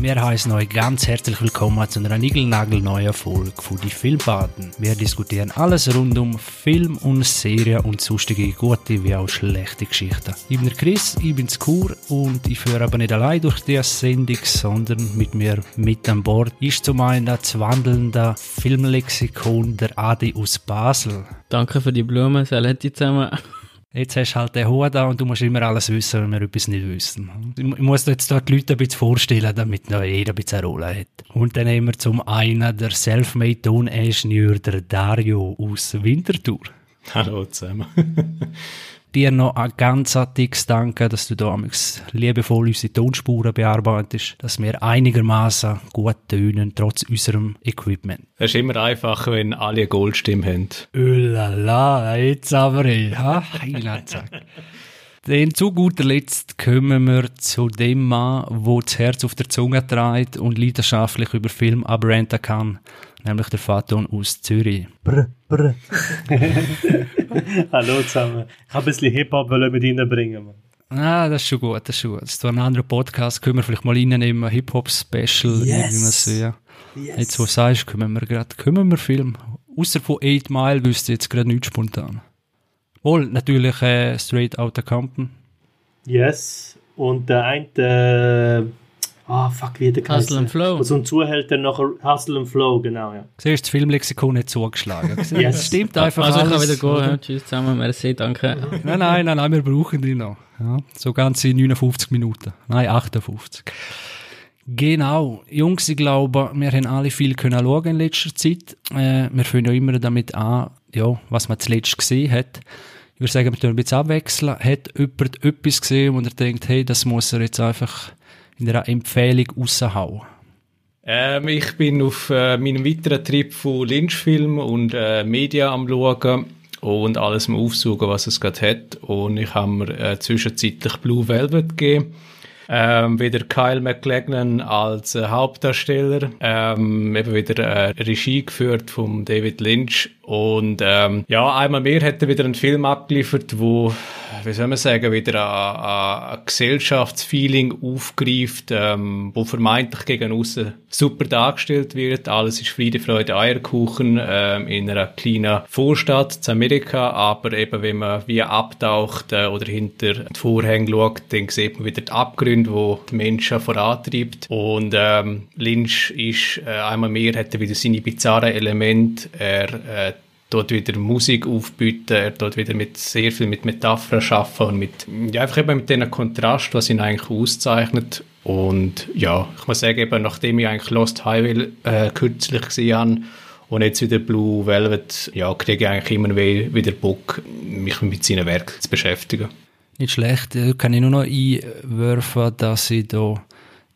Wir heißen euch ganz herzlich willkommen zu einer niegelnagelneuen Folge von die Filmbaden. Wir diskutieren alles rund um Film und Serien und sonstige gute wie auch schlechte Geschichten. Ich bin der Chris, ich bin Kur und ich führe aber nicht allein durch die Sendung, sondern mit mir mit an Bord ist zum einen das wandelnde Filmlexikon der Adi aus Basel. Danke für die Blumen, Saletti zusammen. Jetzt hast du halt den Hut da und du musst immer alles wissen, wenn wir etwas nicht wissen. Ich muss jetzt dort die Leute ein bisschen vorstellen, damit noch jeder ein bisschen eine Rolle hat. Und dann haben wir zum einen der Selfmade Toningenieur, der Dario aus Winterthur. Hallo zusammen. Dir noch ein ganz dickes Danke, dass du da liebevoll unsere Tonspuren bearbeitest, dass wir einigermaßen gut tönen, trotz unserem Equipment. Es ist immer einfacher, wenn alle eine Goldstimme haben. Ulala, jetzt aber, ha? Heilatzack. Denn zu guter Letzt kommen wir zu dem Mann, wo das Herz auf der Zunge trägt und leidenschaftlich über Film abranten kann, nämlich der Faton aus Zürich. Brr, brr. Hallo zusammen. Ich habe ein bisschen Hip-Hop mit reinbringen. Ah, das ist schon gut, das ist schon gut. Das ist ein anderer Podcast, können wir vielleicht mal reinnehmen, Hip-Hop-Special. Yes. Ja. yes. Jetzt, wo du sagst, können wir gerade, können wir Film. Außer von 8 Mile wüsste ich jetzt gerade nichts spontan. Wohl, natürlich äh, Straight Outta Compton. Yes. Und der eine, äh, Ah, oh, fuck, wie der Hustle and Flow. Und so ein Zuhälter nachher Hustle and Flow, genau, ja. Siehst du, das Filmlexikon nicht zugeschlagen. yes. Das stimmt einfach Also alles. ich kann wieder gehen. Ja. Tschüss zusammen, merci, danke. nein, nein, nein, nein, wir brauchen die noch. Ja, so ganze 59 Minuten. Nein, 58. Genau. Jungs, ich glaube, wir haben alle viel können schauen in letzter Zeit. Äh, wir fangen ja immer damit an, ja, was man zuletzt gesehen hat. Ich würde sagen, wir tun ein bisschen abwechseln. Hat jemand etwas gesehen und er denkt, hey, das muss er jetzt einfach in einer Empfehlung raushauen? Ähm, ich bin auf äh, meinem weiteren Trip von Lynch-Film und äh, Media am schauen und alles mal aufsuchen, was es gerade hat. Und ich habe mir äh, zwischenzeitlich Blue Velvet gegeben. Ähm, wieder Kyle MacLachlan als äh, Hauptdarsteller, ähm, eben wieder äh, Regie geführt von David Lynch und ähm, ja, einmal mehr hat er wieder einen Film abgeliefert, wo wie soll man sagen, wieder ein, ein Gesellschaftsfeeling aufgreift, ähm, wo vermeintlich gegen außen super dargestellt wird. Alles ist Friede, Freude, Eierkuchen ähm, in einer kleinen Vorstadt zu Amerika, aber eben wenn man wie abtaucht äh, oder hinter die Vorhänge schaut, dann sieht man wieder die Abgründe, wo die Menschen vorantreibt. Und ähm, Lynch ist äh, einmal mehr, hat er wieder seine bizarren Elemente. Er äh, dort wieder Musik aufbieten, er dort wieder mit sehr viel mit Metaphern schaffen und mit, ja, einfach eben mit diesem Kontrast, was ihn eigentlich auszeichnet. Und ja, ich muss sagen, eben, nachdem ich eigentlich Lost Highway äh, kürzlich gesehen und jetzt wieder Blue Velvet, ja, kriege ich eigentlich immer wieder Bock, mich mit seinen Werken zu beschäftigen. Nicht schlecht, da kann ich nur noch einwerfen, dass ich da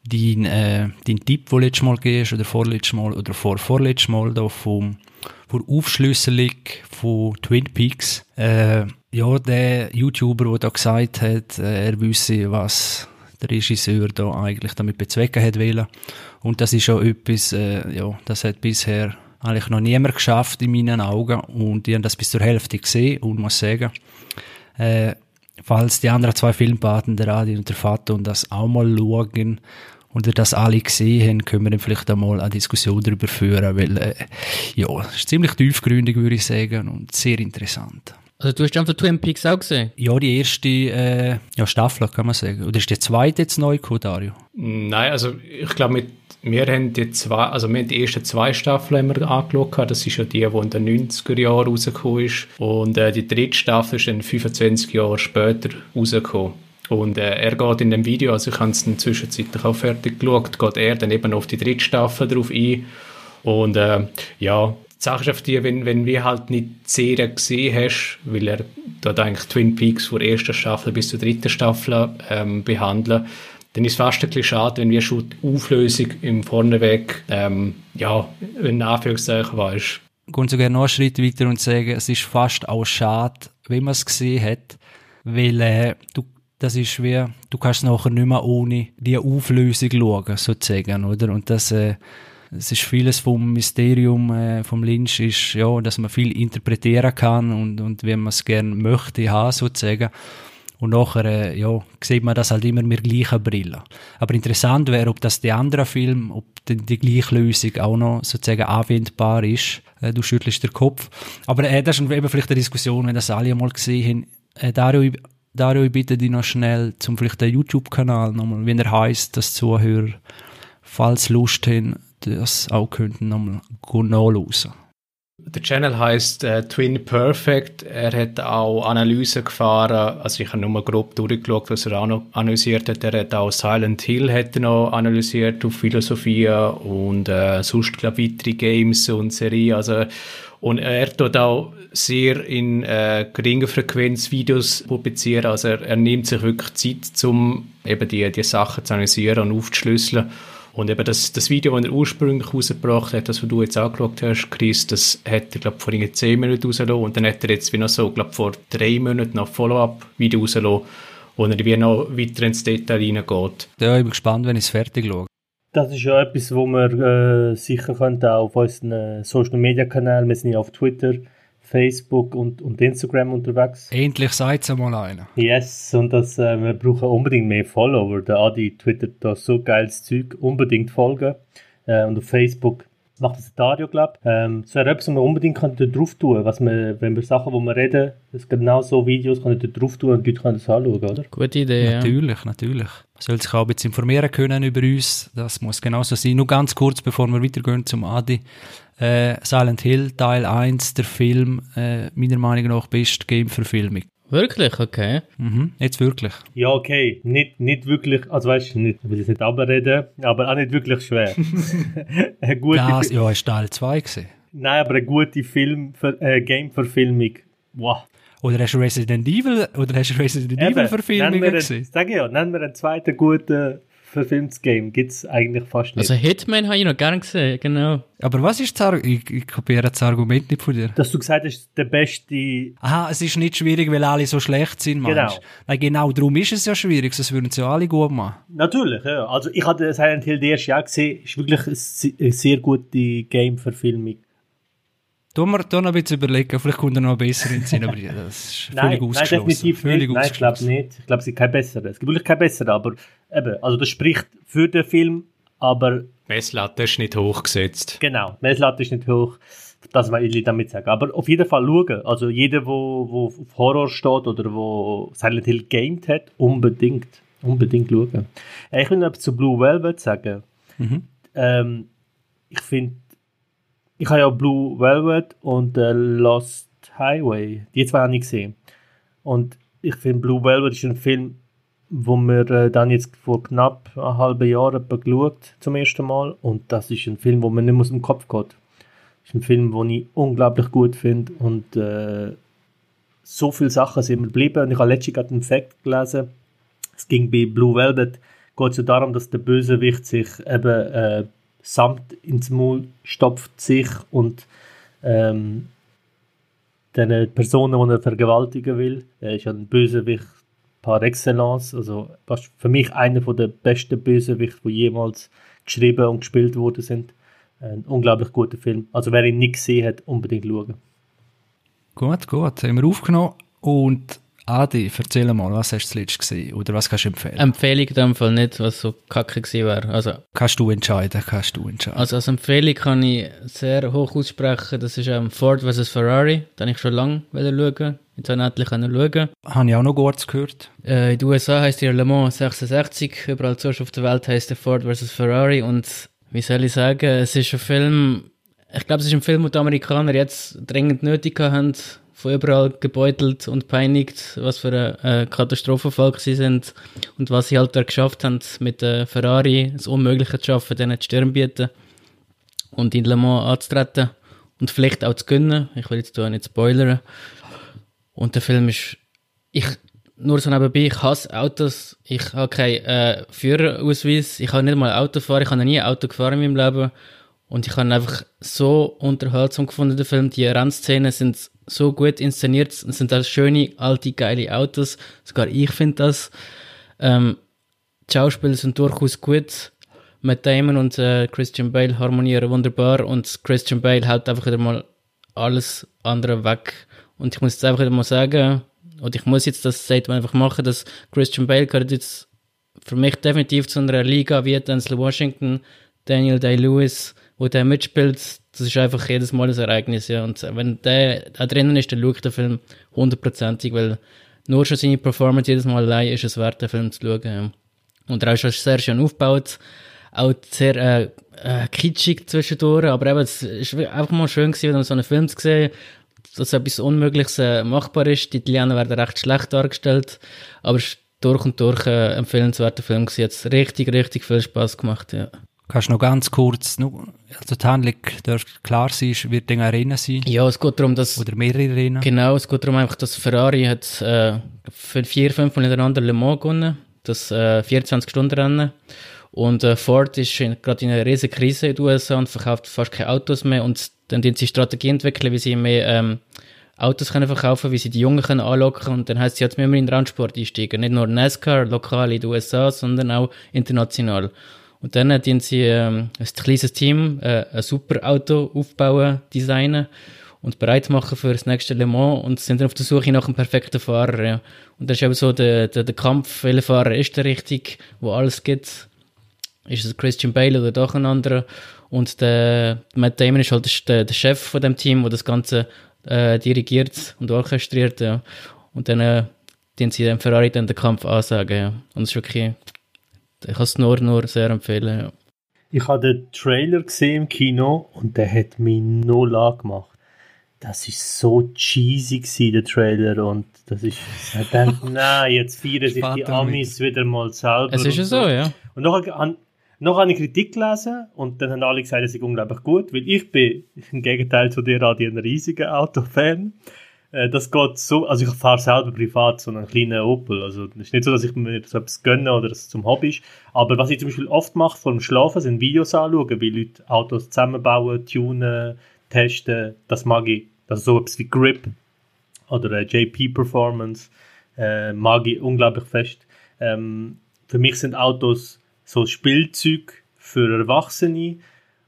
dein, äh, dein Tipp, den letztes Mal gegeben oder vorletztes Mal oder vor vorletztes Mal da vom von Aufschlüsselung von Twin Peaks. Äh, ja, der YouTuber, der da gesagt hat, äh, er wisse, was der Regisseur da eigentlich damit bezwecken hat wollen. Und das ist schon etwas, äh, ja, das hat bisher eigentlich noch niemand geschafft in meinen Augen. Und ich habe das bis zur Hälfte gesehen und muss sagen, äh, falls die anderen zwei Filmpaten, der Adi und der Vater, und das auch mal schauen und ihr das alle gesehen haben, können wir dann vielleicht einmal eine Diskussion darüber führen, weil, äh, ja, es ist ziemlich tiefgründig, würde ich sagen, und sehr interessant. Also du hast einfach Twin Peaks auch gesehen? Ja, die erste äh, ja, Staffel, kann man sagen. Oder ist die zweite jetzt neu gekommen, Dario? Nein, also ich glaube, wir haben die zwei, also wir haben die ersten zwei Staffeln wir angeschaut. Das ist ja die, die in den 90er Jahren rausgekommen ist. Und äh, die dritte Staffel ist dann 25 Jahre später rausgekommen. Und äh, er geht in dem Video, also ich habe es dann zwischenzeitlich auch fertig geschaut, geht er dann eben auf die dritte Staffel drauf ein. Und äh, ja, die Sache ist auf die, wenn, wenn wir halt nicht die Serie gesehen hast, weil er dort eigentlich Twin Peaks von der ersten Staffel bis zur dritten Staffel ähm, behandelt, dann ist es fast ein bisschen schade, wenn wir schon die Auflösung im Vorneweg, ähm, ja, in Anführungszeichen weißt. Ich gehe sogar noch einen Schritt weiter und sagen, es ist fast auch schade, wenn man es gesehen hat, weil äh, du das ist wie, du kannst nachher nicht mehr ohne die Auflösung schauen, sozusagen, oder? Und das, äh, es ist vieles vom Mysterium äh, vom Lynch ist, ja, dass man viel interpretieren kann und, und wenn man es gerne möchte haben, sozusagen. Und nachher, äh, ja, sieht man das halt immer mit gleichen Brille. Aber interessant wäre, ob das die andere Film, ob die, die gleiche Lösung auch noch sozusagen anwendbar ist. Äh, du schüttelst den Kopf. Aber äh, das ist eben vielleicht eine Diskussion, wenn das alle einmal gesehen haben. Äh, Dario, Dario, ich bitte dich noch schnell zum vielleicht den YouTube-Kanal nochmal, wie er heißt, dass Zuhörer, falls Lust haben, das auch könnten nochmal nachlesen. Der Channel heißt äh, Twin Perfect. Er hat auch Analysen gefahren. Also ich habe nur grob durchgeschaut, was er auch noch analysiert hat. Er hat auch Silent Hill hat noch analysiert auf Philosophie und äh, sonst glaube ich weitere Games und Serien. Also und er tut auch sehr in äh, geringer Frequenz Videos publizieren. Also er, er nimmt sich wirklich Zeit, um eben die, die Sachen zu analysieren und aufzuschlüsseln. Und eben das, das Video, das er ursprünglich rausgebracht hat, das, was du jetzt angeschaut hast, Chris, das hat er, glaube vor 10 Minuten rausgelassen. Und dann hat er jetzt wie noch so, glaube vor drei Monaten noch Follow-up-Video rausgelassen, wo er wie noch weiter ins Detail reingeht. Ja, ich bin gespannt, wenn ich es fertig schaue. Das ist ja etwas, wo wir äh, sicher könnten auf unseren Social Media Kanälen, wir sind ja auf Twitter, Facebook und, und Instagram unterwegs. Endlich seid ihr mal einer. Yes, und das, äh, wir brauchen unbedingt mehr Follower. Der Adi twittert da so geiles Zeug, unbedingt folgen. Äh, und auf Facebook macht das Dario, glaube ich. Ähm, so etwas, was wir unbedingt können drauf tun was wir, wenn wir Sachen, wo wir reden, es genau so Videos können da drauf tun und die Leute können das anschauen, oder? Gute Idee, Natürlich, ja. natürlich. Man soll sich auch ein bisschen informieren können über uns. Das muss genauso sein. Nur ganz kurz, bevor wir weitergehen zum Adi. Äh, Silent Hill Teil 1, der Film, äh, meiner Meinung nach beste Game-Verfilmung. Wirklich? Okay. Mhm, jetzt wirklich. Ja, okay. Nicht, nicht wirklich, also weißt du, nicht, ich will jetzt nicht abreden, aber auch nicht wirklich schwer. eine gute das, ja, ist Teil 2 gesehen. Nein, aber eine gute Film, äh, Game-Verfilmung. Wow. Oder hast du Resident Evil, oder hast du Resident Evil Verfilmung gesehen? Sag ich ja, nennen wir einen zweiten guten verfilmtes Game gibt es eigentlich fast nicht. Also Hitman habe ich noch gar nicht gesehen, genau. Aber was ist das Argument? Ich, ich kopiere das Argument nicht von dir. Dass du gesagt hast, der beste... Aha, es ist nicht schwierig, weil alle so schlecht sind, meinst Genau. Nein, genau darum ist es ja schwierig, sonst würden sie ja alle gut machen. Natürlich, ja. Also ich hatte Silent Hill erst Jahr gesehen, ist wirklich eine sehr gute Game-Verfilmung. Du musst noch ein bisschen überlegen, vielleicht kommt er noch besser in den Sinn, aber das ist völlig nein, ausgeschlossen. Nein, definitiv völlig nicht. Nein, ich glaube nicht. Ich glaube, es ist kein besserer. Es gibt wirklich kein besserer, aber eben, also das spricht für den Film, aber... Messlatte ist nicht hochgesetzt. Genau, Messlatte ist nicht hoch. Das will ich damit sagen. Aber auf jeden Fall schauen. Also jeder, wo, wo auf Horror steht oder wo Silent Hill gamed hat, unbedingt, unbedingt schauen. Äh, ich will noch etwas zu Blue Velvet sagen. Mhm. Ähm, ich finde ich habe ja Blue Velvet und äh, Lost Highway. Die zwei habe ich gesehen. Und ich finde, Blue Velvet ist ein Film, wo wir äh, dann jetzt vor knapp einem halben Jahr geschaut zum ersten Mal. Und das ist ein Film, wo man nicht aus dem Kopf geht. Das ist ein Film, den ich unglaublich gut finde. Und äh, so viele Sachen sind mir geblieben. Und ich habe letztens gerade einen Fact gelesen. Es ging bei Blue Velvet geht es ja darum, dass der Bösewicht sich eben äh, Samt ins Maul stopft sich und ähm, den Personen, die er vergewaltigen will, er ist ein Bösewicht par excellence, also für mich einer der besten Bösewichte, die jemals geschrieben und gespielt worden sind. Ein unglaublich guter Film. Also wer ihn nicht gesehen hat, unbedingt schauen. Gut, gut. Haben wir aufgenommen und Adi, erzähl mal, was hast du zuletzt gesehen? Oder was kannst du empfehlen? Empfehlung in dem Fall nicht, was so kacke gewesen wäre. Also, kannst du entscheiden, kannst du entscheiden. Also als Empfehlung kann ich sehr hoch aussprechen, das ist ähm, Ford vs. Ferrari. Habe ich schon lange schauen. Jetzt habe ich endlich schauen. Habe ich auch noch kurz gehört. Äh, in den USA heisst der Le Mans 66, überall sonst auf der Welt heisst der Ford vs. Ferrari und wie soll ich sagen, es ist ein Film, ich glaube, es ist ein Film, den die Amerikaner jetzt dringend nötig haben, von überall gebeutelt und peinigt, was für ein äh, Katastrophenfall sie sind und was sie halt da geschafft haben, mit der Ferrari das Unmögliche zu schaffen, denen die Stirn bieten und in Le Mans anzutreten und vielleicht auch zu gewinnen. Ich will jetzt nicht spoilern. Und der Film ist, ich, nur so nebenbei, ich hasse Autos, ich habe keinen äh, Führerausweis, ich habe nicht mal Auto fahren, ich habe nie ein Auto gefahren in meinem Leben und ich habe einfach so unterhaltsam gefunden, den Film. Die Rennszenen sind so gut inszeniert. Es sind das schöne, alte, geile Autos. Sogar ich finde das. Ähm, die Schauspieler sind durchaus gut. Matt Damon und äh, Christian Bale harmonieren wunderbar und Christian Bale hält einfach wieder mal alles andere weg. Und ich muss jetzt einfach wieder mal sagen, und ich muss jetzt das Statement einfach machen, dass Christian Bale gehört jetzt für mich definitiv zu einer Liga wie Denzel Washington, Daniel Day-Lewis, wo der mitspielt, das ist einfach jedes Mal ein Ereignis, ja. Und wenn der da drinnen ist, dann schaue ich den Film hundertprozentig, weil nur schon seine Performance jedes Mal allein ist es wert, den Film zu schauen, ja. Und er ist schon sehr schön aufgebaut, auch sehr äh, äh, kitschig zwischendurch, aber eben, es ist einfach mal schön gewesen, so einen Film zu sehen, dass etwas Unmögliches äh, machbar ist. Die Italiener werden recht schlecht dargestellt, aber es ist durch und durch äh, ein empfehlenswerter Film gewesen. Jetzt richtig, richtig viel Spaß gemacht, ja. Kannst du noch ganz kurz, also die Handlung dürfte klar sein, wird eine Arena sein? Ja, es geht darum, dass... Oder mehrere Arenen? Genau, es geht darum einfach, dass Ferrari hat äh, vier, fünf Mal hintereinander Le Mans gewonnen, das äh, 24-Stunden-Rennen. Und äh, Ford ist gerade in einer riesen Krise in den USA und verkauft fast keine Autos mehr und dann entwickeln sie Strategie entwickeln, wie sie mehr ähm, Autos können verkaufen, wie sie die Jungen können anlocken und dann heißt sie jetzt müssen wir in den Randsport einsteigen, nicht nur NASCAR lokal in den USA, sondern auch international. Und dann haben sie ähm, ein kleines Team, äh, ein super Auto aufbauen, designen und bereit machen für das nächste Le Mans und sind dann auf der Suche nach einem perfekten Fahrer. Ja. Und das ist eben so der, der, der Kampf, welcher Fahrer ist der richtig, wo alles gibt. Ist es Christian Bale oder doch ein anderer? Und der Matt Damon ist halt der, der Chef von dem Team, der das Ganze äh, dirigiert und orchestriert. Ja. Und dann äh, den sie dem Ferrari dann den Kampf ansagen. Ja. Und es ist wirklich ich kann es nur, nur sehr empfehlen. Ja. Ich habe den Trailer gesehen im Kino und der hat mich null angemacht. Das ist so cheesy gewesen, der Trailer und das ist, ich dachte, nein, jetzt feiern sich die Amis wieder mal selber. Es ist ja so, ja. Und noch, an, noch ich Kritik gelesen und dann haben alle gesagt, es ist unglaublich gut, weil ich bin im Gegenteil zu dir ein riesiger Autofan. Äh, das geht so, also ich fahre selber privat so einen kleinen Opel, also es ist nicht so, dass ich mir so etwas gönne oder es zum Hobby ist, aber was ich zum Beispiel oft mache vor dem Schlafen, sind Videos anschauen, wie Leute Autos zusammenbauen, tunen, testen, das mag ich, also so etwas wie Grip oder äh, JP Performance äh, mag ich unglaublich fest. Ähm, für mich sind Autos so Spielzeug für Erwachsene.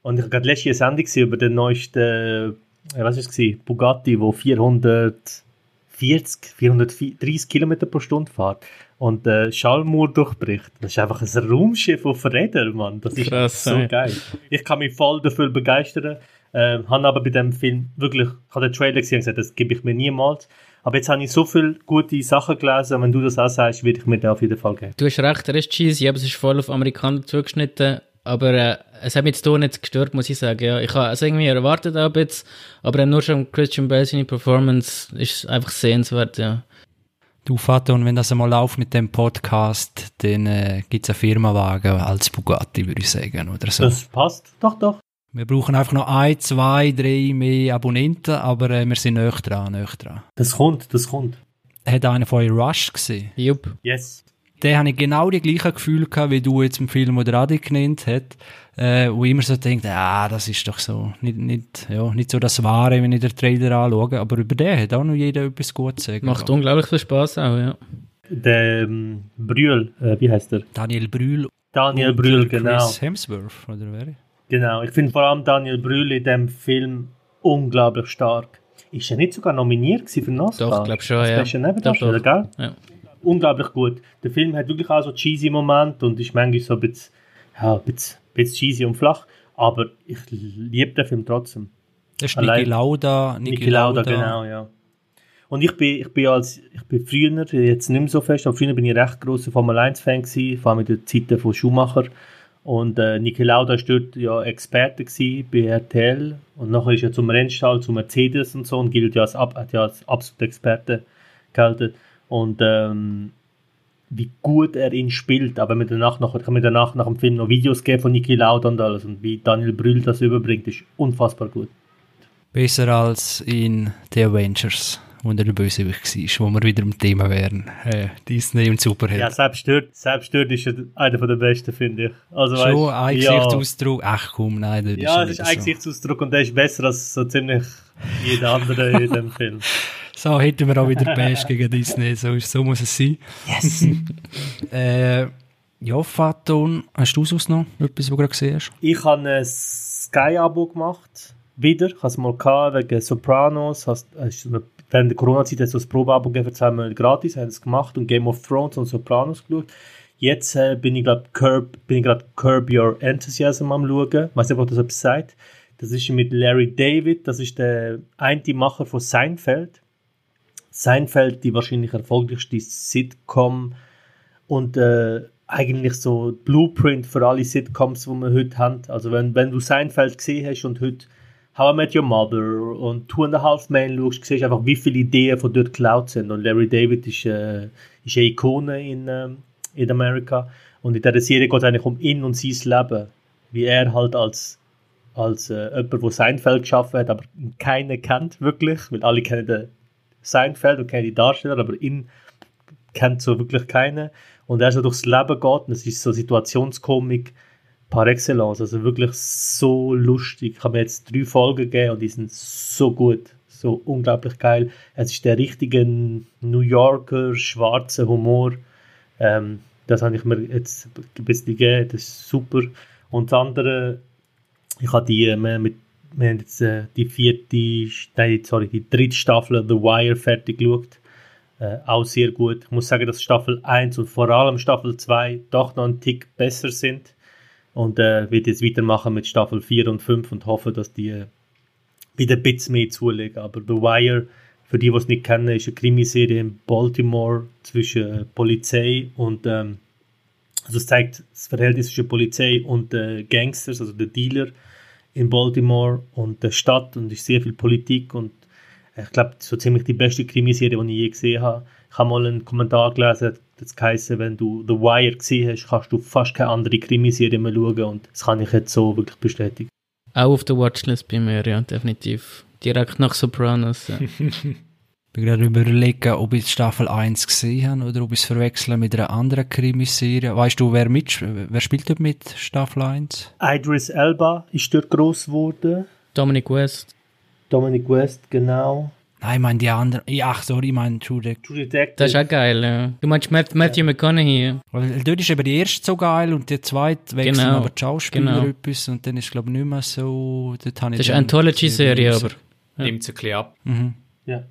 Und ich habe gerade letzte Sendung über den neuesten äh, was ist es Bugatti, wo 440, 430 km pro Stunde fährt und äh, Schallmauer durchbricht. Das ist einfach ein Raumschiff auf Rädern, Mann. Das ist Krass, so ey. geil. Ich kann mich voll dafür begeistern. Äh, habe aber bei dem Film wirklich, ich habe den Trailer gesehen und gesagt, das gebe ich mir niemals. Aber jetzt habe ich so viele gute Sachen gelesen, wenn du das auch sagst, würde ich mir den auf jeden Fall geben. Du hast recht, er ist cheesy, aber es ist voll auf Amerikaner zugeschnitten. Aber äh, es hat mich jetzt hier nicht gestört, muss ich sagen. Ja, ich habe es irgendwie erwartet ab jetzt, aber nur schon Christian Bale seine Performance ist einfach sehenswert, ja. Du Vater, und wenn das einmal läuft mit dem Podcast, dann äh, gibt es einen Firmenwagen als Bugatti, würde ich sagen, oder so. Das passt, doch, doch. Wir brauchen einfach noch ein, zwei, drei mehr Abonnenten, aber äh, wir sind näher dran, näher dran. Das kommt, das kommt. Hat einer von euch Rush gesehen? Jupp. Yes da habe ich genau die gleichen Gefühle gehabt, wie du jetzt im Film, oder Adi genannt hat, äh, wo ich immer so denkt, ah, das ist doch so, nicht, nicht, ja, nicht so das Wahre, wenn ich den Trailer anschaue, aber über den hat auch noch jeder etwas Gutes zu sagen. Macht unglaublich viel Spaß auch, ja. Der ähm, Brühl, äh, wie heißt der? Daniel Brühl. Daniel Brühl, genau. Chris Hemsworth, oder wer? Genau, ich finde vor allem Daniel Brühl in dem Film unglaublich stark. Ist er nicht sogar nominiert für den Oscar? Doch, ich glaube schon, ja. Doch, doch. Gell? Ja unglaublich gut. Der Film hat wirklich auch so cheesy Momente und ist manchmal so ein bisschen, ja, ein bisschen, ein bisschen cheesy und flach, aber ich liebe den Film trotzdem. Das ist Niki Lauda. Niki, Niki Lauda, genau, ja. Und ich bin, ich bin als, ich bin früher, jetzt nicht mehr so fest, aber früher bin ich recht grosser Formel 1 Fan gewesen, vor allem in den Zeiten von Schumacher. Und äh, Niki Lauda war dort ja Experte bei RTL und nachher ist er zum Rennstall, zu Mercedes und so und gilt ja als, hat ja als absoluter Experte gehalten. Und ähm, wie gut er ihn spielt. Aber mit danach noch, kann mir danach nach dem Film noch Videos geben von Niki Lauda und alles. Und wie Daniel Brühl das überbringt, ist unfassbar gut. Besser als in The Avengers, wo er der Bösewicht war, wo wir wieder im Thema wären. Äh, Disney und Superhelden. Ja, selbst dort, selbst dort ist er einer der besten, finde ich. Also, Schon ein Gesichtsausdruck? Ja. Ach komm, nein, das Ja, es ist ein so. Gesichtsausdruck und der ist besser als so ziemlich jeder andere in dem Film. So hätten wir auch wieder Best gegen Disney. So, so muss es sein. Yes! äh, ja, Faton, hast du sonst noch etwas, was du gerade gesehen hast? Ich habe ein Sky-Abo gemacht. Wieder. Ich habe es mal gehabt, wegen Sopranos. Hast, hast während der Corona-Zeit hat so das Probeabo gegeben zwei Monate gratis, haben es gemacht und Game of Thrones und Sopranos geschaut. Jetzt äh, bin ich glaube Curb, bin ich gerade Curb Your Enthusiasm am schauen. Weiß nicht, ob das etwas sagt. Das ist mit Larry David, das ist der eine Macher von Seinfeld. Seinfeld, die wahrscheinlich erfolgreichste Sitcom und äh, eigentlich so Blueprint für alle Sitcoms, die wir heute haben. Also wenn, wenn du Seinfeld gesehen hast und heute How I Met Your Mother und Two and a Half Men schaust, siehst du einfach, wie viele Ideen von dort geklaut sind. Und Larry David ist, äh, ist eine Ikone in, äh, in Amerika. Und in dieser Serie geht es eigentlich um ihn und sein Leben. Wie er halt als, als äh, jemand, der Seinfeld geschaffen hat, aber keiner kennt wirklich, weil alle kennen den Seinfeld und kennen die Darsteller, aber ihn kennt so wirklich keiner. Und er so durchs Leben geht und es ist so Situationskomik par excellence. Also wirklich so lustig. Ich habe mir jetzt drei Folgen gegeben und die sind so gut. So unglaublich geil. Es ist der richtige New Yorker schwarze Humor. Ähm, das habe ich mir jetzt ein bisschen gegeben. Das ist super. Und das andere, ich habe die äh, mit wir haben jetzt äh, die vierte, nein, sorry, die dritte Staffel The Wire fertig geschaut. Äh, auch sehr gut. Ich muss sagen, dass Staffel 1 und vor allem Staffel 2 doch noch einen Tick besser sind. Und äh, werde jetzt weitermachen mit Staffel 4 und 5 und hoffe, dass die äh, wieder ein bisschen mehr zulegen. Aber The Wire, für die, die es nicht kennen, ist eine Krimiserie in Baltimore zwischen äh, Polizei und ähm, also es zeigt das Verhältnis zwischen Polizei und äh, Gangsters, also der Dealer in Baltimore und der Stadt und ist sehr viel Politik und ich glaube, so ziemlich die beste Krimiserie, die ich je gesehen habe. Ich habe mal einen Kommentar gelesen, das heisst, wenn du The Wire gesehen hast, kannst du fast keine andere Krimiserie mehr schauen und das kann ich jetzt so wirklich bestätigen. Auch auf der Watchlist bei mir, ja, definitiv. Direkt nach Sopranos. Ja. bin gerade überlegen, ob ich Staffel 1 gesehen habe oder ob ich es verwechseln mit einer anderen Krimiserie. Weißt du, wer, mit, wer spielt dort mit Staffel 1? Idris Elba ist dort groß geworden. Dominic West. Dominic West, genau. Nein, ich meine die anderen. Ach, sorry, ich meine True Detective. Das ist auch geil, ja. Du meinst Matthew ja. McConaughey. Weil dort ist eben die erste so geil und die zweite wechseln genau. aber die Schauspieler genau. etwas und dann ist es, glaube ich, nicht mehr so... Dort das ist eine Anthology-Serie, aber... Ja. Nimmt es ein bisschen ab. Mhm. Ja.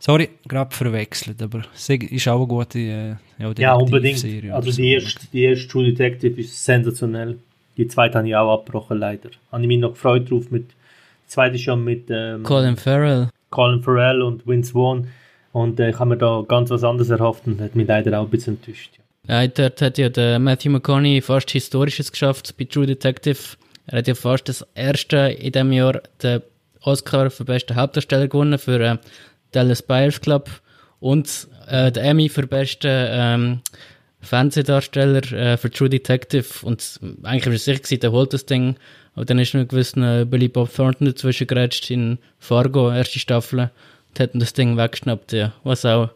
Sorry, gerade verwechselt, aber es ist auch eine gute äh, ja, ja, unbedingt. Also die erste, die erste True Detective ist sensationell. Die zweite habe ich auch abgebrochen, leider. Habe ich mich noch gefreut drauf. Mit, die zweite schon mit ähm, Colin Farrell. Colin Farrell und Vince Vaughn. Und äh, ich habe mir da ganz was anderes erhofft und hat mich leider auch ein bisschen enttäuscht. Ja, dort hat ja der Matthew McConaughey fast Historisches geschafft bei True Detective. Er hat ja fast das erste in diesem Jahr den Oscar für beste Hauptdarsteller gewonnen für äh, Dallas Buyers Club und äh, der Emmy für beste ähm, Fernsehdarsteller äh, für True Detective. Und eigentlich war es sicher gewesen, der holt das Ding, aber dann ist noch ein gewisser äh, Billy Bob Thornton dazwischen gerätscht in Fargo, erste Staffel, und hat das Ding weggeschnappt, ja, was auch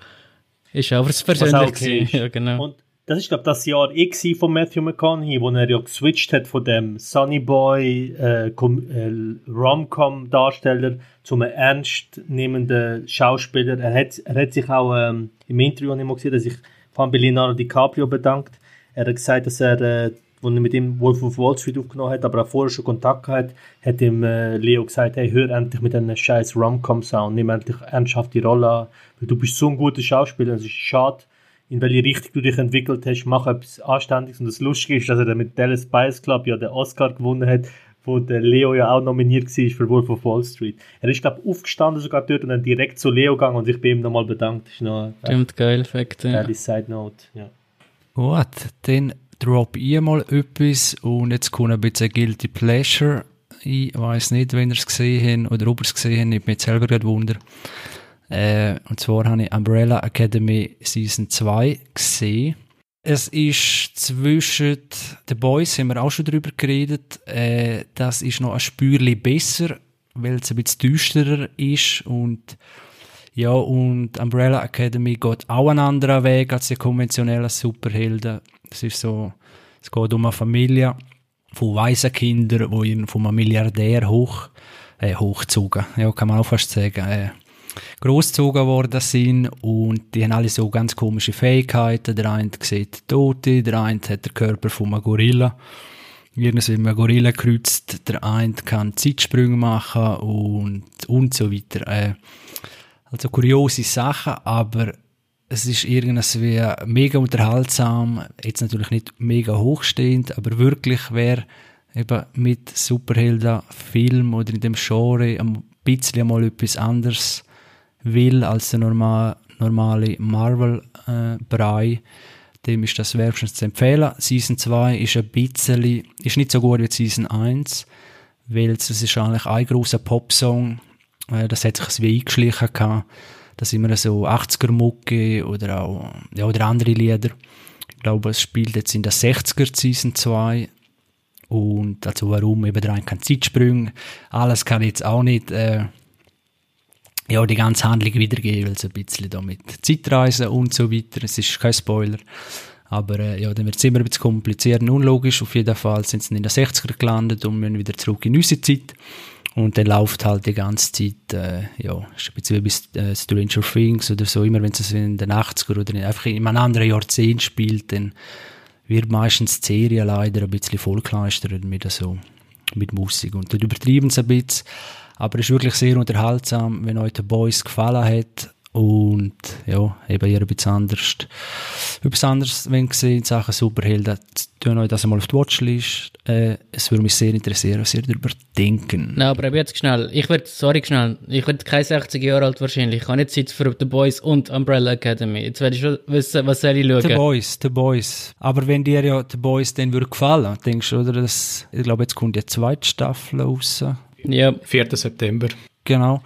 ist auch was persönlich okay ja, genau. Und das ist glaube das Jahr X von Matthew McConaughey, wo er ja geswitcht hat von dem Sunny Boy äh, äh, Rom-Com Darsteller zum ernstnehmenden Schauspieler. Er hat, er hat sich auch ähm, im Interview nicht mal gesehen, dass sich von Leonardo DiCaprio bedankt. Er hat gesagt, dass er, äh, als er mit ihm Wolf of Wall Street aufgenommen hat, aber auch vorher schon Kontakt gehabt, hat ihm äh, Leo gesagt, hey, hör endlich mit einem scheiß Rom-Com-Sound, nimm endlich ernsthaft die Rolle an, weil du bist so ein guter Schauspieler, es ist schade, in welche Richtung du dich entwickelt hast, mach etwas Anständiges. Und das Lustige ist, dass er dann mit Dallas Buyers Club ja den Oscar gewonnen hat, wo der Leo ja auch nominiert war für Wolf of Wall Street. Er ist, glaube ich, aufgestanden sogar dort und dann direkt zu Leo gegangen und sich bei ihm nochmal bedankt. Das ist noch Stimmt, geil, Fakt, ja. Side Note, ja. Gut, dann drop ich mal etwas und jetzt kommt ein bisschen Guilty Pleasure. Ich weiß nicht, wenn ihr es gesehen habt oder ob ihr es gesehen habt, ich bin jetzt selber gerade wunder. Äh, und zwar habe ich Umbrella Academy Season 2 gesehen. Es ist zwischen The Boys, haben wir auch schon drüber geredet, äh, das ist noch ein Spürchen besser, weil es ein bisschen düsterer ist und ja, und Umbrella Academy geht auch einen anderen Weg als die konventionellen Superhelden. Es ist so, es geht um eine Familie von weißen Kindern, die von einem Milliardär hoch, äh, hochgezogen, ja, kann man auch fast sagen, äh, großgezogen worden sind und die haben alle so ganz komische Fähigkeiten. Der eine sieht Tote, der eine hat den Körper von einem Gorilla. Irgendwie mit einem Gorilla kreuzt, der eine kann Zeitsprünge machen und, und so weiter. Äh, Also kuriose Sachen, aber es ist irgendwie mega unterhaltsam, jetzt natürlich nicht mega hochstehend, aber wirklich wer eben mit Superhelden Film oder in dem Genre ein bisschen mal etwas anderes will als der normal, normale Marvel-Brei, äh, dem ist das wärmstens zu empfehlen. Season 2 ist ein bisschen, ist nicht so gut wie Season 1, weil es ist eigentlich ein großer Popsong, äh, das hat sich wie eingeschlichen gehabt. Da sind wir so 80er-Mucke oder auch, ja, oder andere Lieder. Ich glaube, es spielt jetzt in der 60er Season 2 und also warum eben rein kein Zeitsprung. Alles kann ich jetzt auch nicht äh, ja, die ganze Handlung wiedergeben, weil es ein bisschen da mit Zeitreisen und so weiter. Es ist kein Spoiler. Aber äh, ja, dann wird es immer ein bisschen kompliziert und unlogisch. Auf jeden Fall sind sie in den 60er gelandet und müssen wieder zurück in unsere Zeit. Und dann läuft halt die ganze Zeit, äh, ja, ist ein bisschen wie bei äh, Stranger Things oder so, immer wenn es in den 80er oder in, einfach in einem anderen Jahrzehnt spielt, dann wird meistens die Serie leider ein bisschen vollkleistert mit so, mit Musik. Und dann übertreiben sie ein bisschen. Aber es ist wirklich sehr unterhaltsam, wenn euch der Boys gefallen hat und ja, eben ihr etwas anderes, etwas anderes wenn gesehen in Sachen Superhelden, tun euch das einmal auf die Watchlist. Äh, es würde mich sehr interessieren, was ihr darüber denken. Nein, aber jetzt schnell, ich werde, sorry schnell, ich werde kein 60 Jahre alt wahrscheinlich, ich habe nicht Zeit für The Boys und Umbrella Academy. Jetzt werde ich schon wissen, was soll ich schauen. The Boys, The Boys. Aber wenn dir ja The Boys dann würde gefallen, denkst du, oder, das, ich glaube, jetzt kommt die zweite Staffel raus. Ja. 4. September. Genau.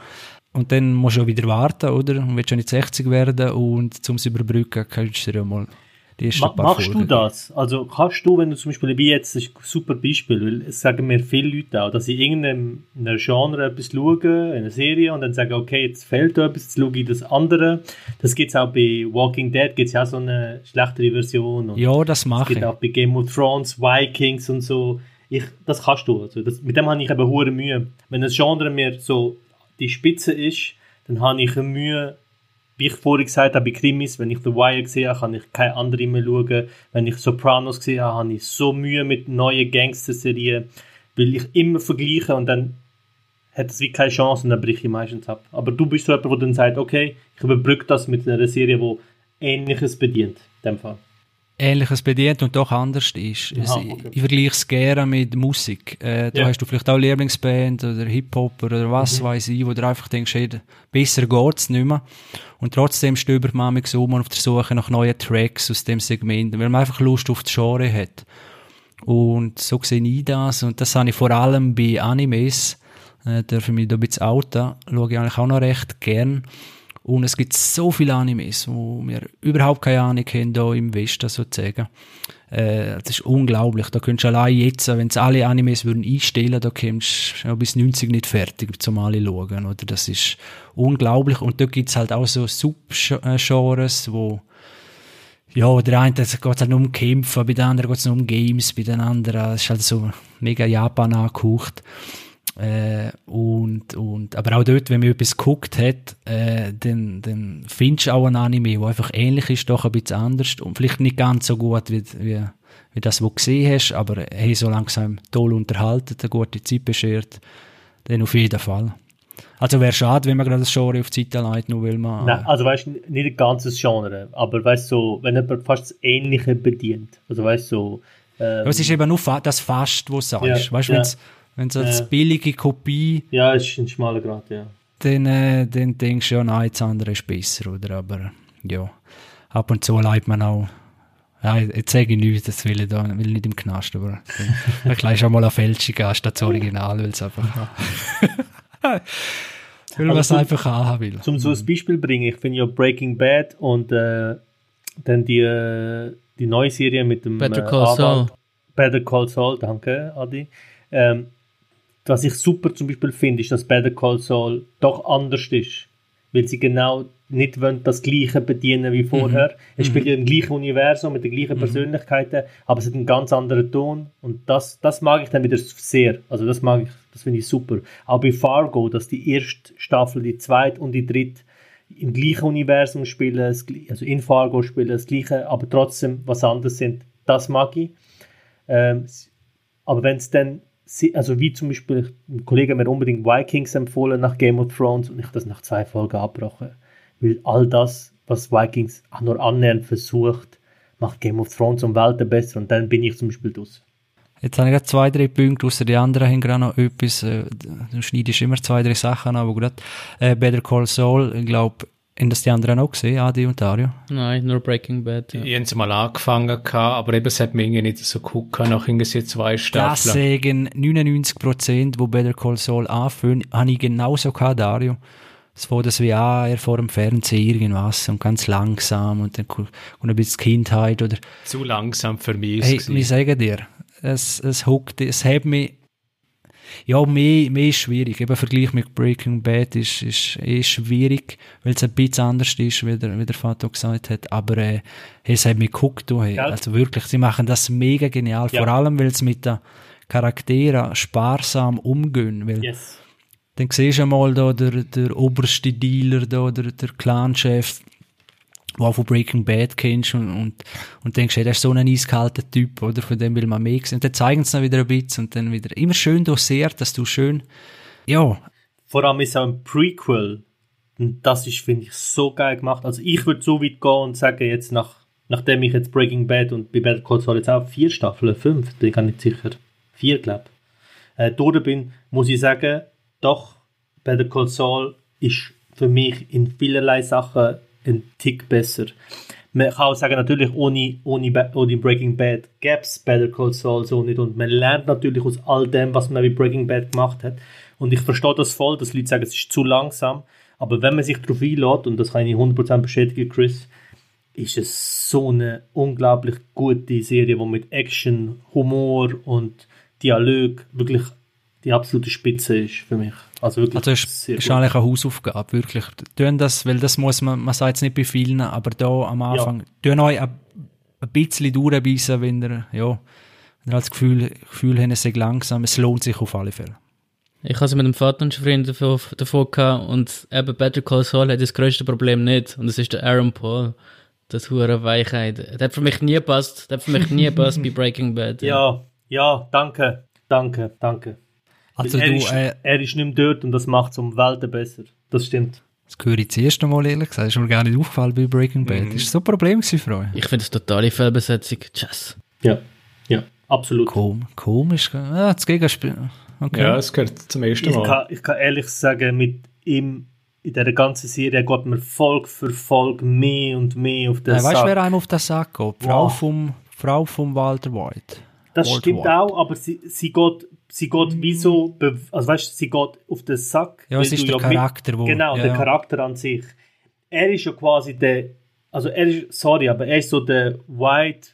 Und dann musst du auch wieder warten, oder? Und willst schon nicht 60 werden und um es überbrücken, kannst du dir ja mal die Ma Machst Folgen. du das? Also kannst du, wenn du zum Beispiel, wie jetzt, das ist ein super Beispiel, weil es sagen mir viele Leute auch, dass sie irgendeinem Genre etwas schauen, in einer Serie, und dann sagen, okay, jetzt fehlt da etwas, jetzt schaue ich das andere. Das gibt es auch bei Walking Dead, gibt es ja auch so eine schlechtere Version. Und ja, das mache ich. Es gibt auch bei Game of Thrones, Vikings und so. Ich, das kannst du. Also das, mit dem habe ich eben hohe Mühe. Wenn ein Genre mir so die Spitze ist, dann habe ich Mühe, wie ich vorhin gesagt habe, bei Krimis, wenn ich The Wire habe, kann ich keine andere mehr schauen. Wenn ich Sopranos gesehen habe, habe ich so Mühe mit neuen Gangster-Serien, weil ich immer vergleiche und dann hat es wie keine Chance und dann breche ich meistens ab. Aber du bist so jemand, der dann sagt, okay, ich überbrücke das mit einer Serie, die Ähnliches bedient, in dem Fall. Ähnliches bedient und doch anders ist. Aha, okay. Ich vergleiche es gerne mit Musik. Äh, da ja. hast du vielleicht auch Lieblingsband oder Hip-Hop oder was mhm. weiß ich, wo du einfach denkst, hey, besser geht's nicht mehr. Und trotzdem stöbert man mich so auf der Suche nach neuen Tracks aus dem Segment, weil man einfach Lust auf das Genre hat. Und so sehe ich das. Und das habe ich vor allem bei Animes. Äh, darf ich mich da ein bisschen outen. Schaue ich eigentlich auch noch recht gern. Und es gibt so viele Animes, wo wir überhaupt keine Ahnung haben, hier im Westen sozusagen. Äh, das ist unglaublich. Da könntest du allein jetzt, wenn sie alle Animes würden einstellen, da kommst du bis 90 nicht fertig, zum alle schauen, oder? Das ist unglaublich. Und da gibt es halt auch so Subgenres, wo ja, der eine geht halt nur um Kämpfen, bei der anderen geht es nur um Games, bei den anderen ist halt so mega Japan angehaucht. Äh, und, und, aber auch dort, wenn man etwas geguckt hat, äh, dann, dann findest du auch ein Anime, der einfach ähnlich ist, doch ein bisschen anders und vielleicht nicht ganz so gut wie, wie, wie das, was du gesehen hast, aber hey, so langsam toll unterhalten, eine gute Zeit beschert, dann auf jeden Fall. Also wäre schade, wenn man gerade das Genre auf die Seite leitet, nur weil man... Nein, also weißt du, nicht ein ganzes Genre, aber weißt du, so, wenn jemand fast das Ähnliche bedient, also weißt du, so, ähm, es ist eben nur das Fast, was du sagst. Ja, weißt du, ja. Wenn so eine billige Kopie. Ja, ist ein schmaler Grad, ja. Dann, äh, dann denkst du ja, nein, das andere ist besser, oder? Aber ja, ab und zu leidet man auch. Ja, jetzt sage ich nichts, das will ich, da, will ich nicht im Knast, aber dann gleich schon mal eine Fälschung statt das Original, weil es einfach. weil man es einfach haben will. Zum so ein Beispiel bringen, ich finde ja Breaking Bad und äh, dann die, äh, die neue Serie mit dem. Better Call äh, Saul. Better Call Saul, danke, Adi. Ähm, was ich super zum Beispiel finde, ist, dass Better Call Saul doch anders ist. Weil sie genau nicht wollen das Gleiche bedienen wie vorher. Mhm. Es spielt mhm. im gleichen Universum mit den gleichen mhm. Persönlichkeiten, aber es hat einen ganz anderen Ton. Und das, das mag ich dann wieder sehr. Also das mag ich, das finde ich super. Auch bei Fargo, dass die erste Staffel, die zweite und die dritte im gleichen Universum spielen, also in Fargo spielen das Gleiche, aber trotzdem was anderes sind, das mag ich. Ähm, aber wenn es dann also wie zum Beispiel, ein Kollege mir unbedingt Vikings empfohlen nach Game of Thrones und ich das nach zwei Folgen abgebrochen. Weil all das, was Vikings auch nur annähernd versucht, macht Game of Thrones um Welten besser und dann bin ich zum Beispiel draus. Jetzt habe ich gerade zwei, drei Punkte, außer die anderen haben gerade noch etwas, äh, du schneidest immer zwei, drei Sachen an, aber gerade äh, Better Call Saul, ich glaube, haben das die anderen auch gesehen, Adi und Dario? Nein, nur Breaking Bad. Ja. Ich habe es mal angefangen, gehabt, aber eben, es hat mir irgendwie nicht so geguckt, nach irgendwie zwei Staffeln. Das sagen 99%, wo Better Call Saul anfangen, habe ich genauso gehabt, Dario. Es war das wie an, er vor dem Fernseher irgendwas und ganz langsam und dann kommt ein bisschen Kindheit oder... Zu langsam für mich Hey, ich sage dir, es, es huckt, es hat mich ja, mehr, mehr ist schwierig. Eben Vergleich mit Breaking Bad ist, ist eh schwierig, weil es ein bisschen anders ist, wie der, wie der Vater gesagt hat. Aber äh, es hat mich geguckt. Du, hey. Also wirklich, sie machen das mega genial. Ja. Vor allem, weil sie mit den Charakteren sparsam umgehen. Weil yes. Dann siehst du einmal da der, der oberste Dealer, da, der, der Clanchef, wo von Breaking Bad kennst und, und, und denkst, hey, der ist so ein eiskalter Typ, oder? Von dem will man mehr. Und dann zeigen sie dann wieder ein bisschen und dann wieder immer schön dosiert, dass du schön, ja. Vor allem ist auch ein Prequel. Und das ist, finde ich, so geil gemacht. Also ich würde so weit gehen und sagen, jetzt nach, nachdem ich jetzt Breaking Bad und bei Better Call Saul jetzt auch vier Staffeln, fünf, bin ich gar nicht sicher, vier, glaube ich, äh, durch bin, muss ich sagen, doch, Better Call Saul ist für mich in vielerlei Sachen ein Tick besser. Man kann auch sagen, natürlich ohne, ohne, ohne Breaking Bad gäbe es Better Call Saul so nicht und man lernt natürlich aus all dem, was man bei Breaking Bad gemacht hat. Und ich verstehe das voll, dass Leute sagen, es ist zu langsam, aber wenn man sich darauf einlädt, und das kann ich 100% bestätigen, Chris, ist es so eine unglaublich gute Serie, die mit Action, Humor und Dialog wirklich die absolute Spitze ist für mich. Also wirklich also ist, ist eigentlich eine Hausaufgabe, wirklich. Tun das, weil das muss man, man sagt es nicht bei vielen, aber da am Anfang, ja. tun euch ein, ein bisschen durchbeissen, wenn ihr, ja, wenn ihr das Gefühl, Gefühl habt, es sei langsam, es lohnt sich auf alle Fälle. Ich habe es mit dem Vater und Freund davon, davon gehabt und eben Better Call Saul hat das größte Problem nicht und das ist der Aaron Paul. Das hure Weichheit. Der hat für mich nie gepasst. Der hat für mich nie gepasst bei Breaking Bad. Ja, ja, danke, danke, danke. Also er, du, ist, äh, er ist nicht mehr dort und das macht es um Welten besser. Das stimmt. Das höre ich das erste Mal ehrlich gesagt. Das ist mir gar nicht aufgefallen bei Breaking Bad. Mhm. Das ist so ein Problem für euch. Ich finde es totale Fehlbesetzung. Tschüss. Ja, ja, absolut. Kom komisch. Ja, das Gegenspiel. Okay. Ja, es gehört zum ersten Mal. Ich kann, ich kann ehrlich sagen, mit ihm in dieser ganzen Serie geht man Folge für Folge mehr und mehr auf den Nein, Sack. Weißt du, wer einem auf den Sack geht? Frau, wow. vom, Frau vom Walter White. Das Walt stimmt White. auch, aber sie, sie geht sie geht wie so, also weißt sie geht auf den Sack. Ja, es ist der ja Charakter, mit, wo, Genau, ja, der Charakter an sich. Er ist ja quasi der, also er ist, sorry, aber er ist so der White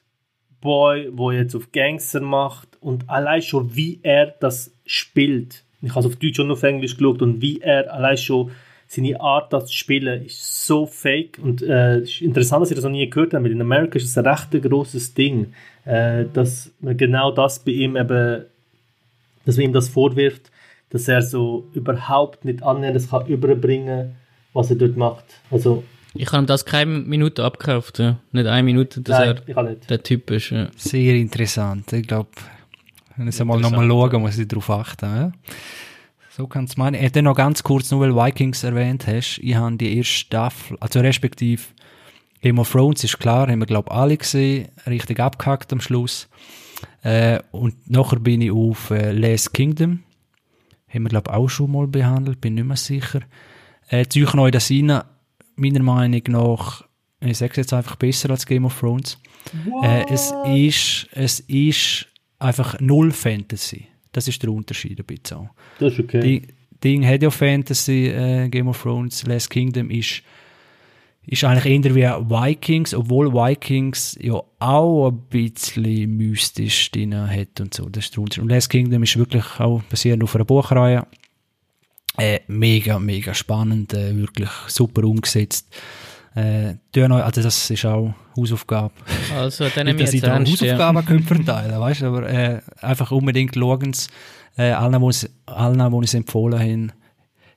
Boy, wo jetzt auf Gangster macht und allein schon wie er das spielt. Ich habe es auf Deutsch und auf Englisch geschaut und wie er allein schon seine Art, das zu spielen, ist so fake. Und äh, es ist interessant, dass ich das noch nie gehört habe, weil in Amerika ist es ein recht großes Ding, äh, dass man genau das bei ihm eben dass man ihm das vorwirft, dass er so überhaupt nicht annähernd das kann überbringen, was er dort macht. Also ich habe das keine Minute abgekauft, ja. nicht eine Minute, dass Nein, er der Typ ist. Ja. Sehr interessant. Ich glaube, wenn ich es einmal nochmal schauen, muss ich darauf achten. Ja? So kann es meinen. Ich noch ganz kurz, nur weil Vikings erwähnt hast, ich habe die erste Staffel, also respektive Game of Thrones ist klar, haben wir glaube alle gesehen, richtig abgehackt am Schluss. Äh, und nachher bin ich auf äh, Last Kingdom. Haben wir, glaube ich, auch schon mal behandelt, bin nicht mehr sicher. Äh, Zeug neu das rein, meiner Meinung nach, ich sage es jetzt einfach besser als Game of Thrones. Äh, es, ist, es ist einfach null Fantasy. Das ist der Unterschied ein bisschen. Das ist okay. Die, Ding hat ja Fantasy, äh, Game of Thrones, Last Kingdom ist ist eigentlich eher wie Vikings, obwohl Vikings ja auch ein bisschen mystisch drin hat und so. Das ist der Unterschied. Und Last Kingdom ist wirklich auch basierend auf einer Buchreihe. Äh, mega, mega spannend, äh, wirklich super umgesetzt. Äh, also das ist auch Hausaufgabe. Also dann Nicht, dass ich da Hausaufgaben ja. verteilen weißt, aber äh, einfach unbedingt schauen. Äh, allen, die es empfohlen haben,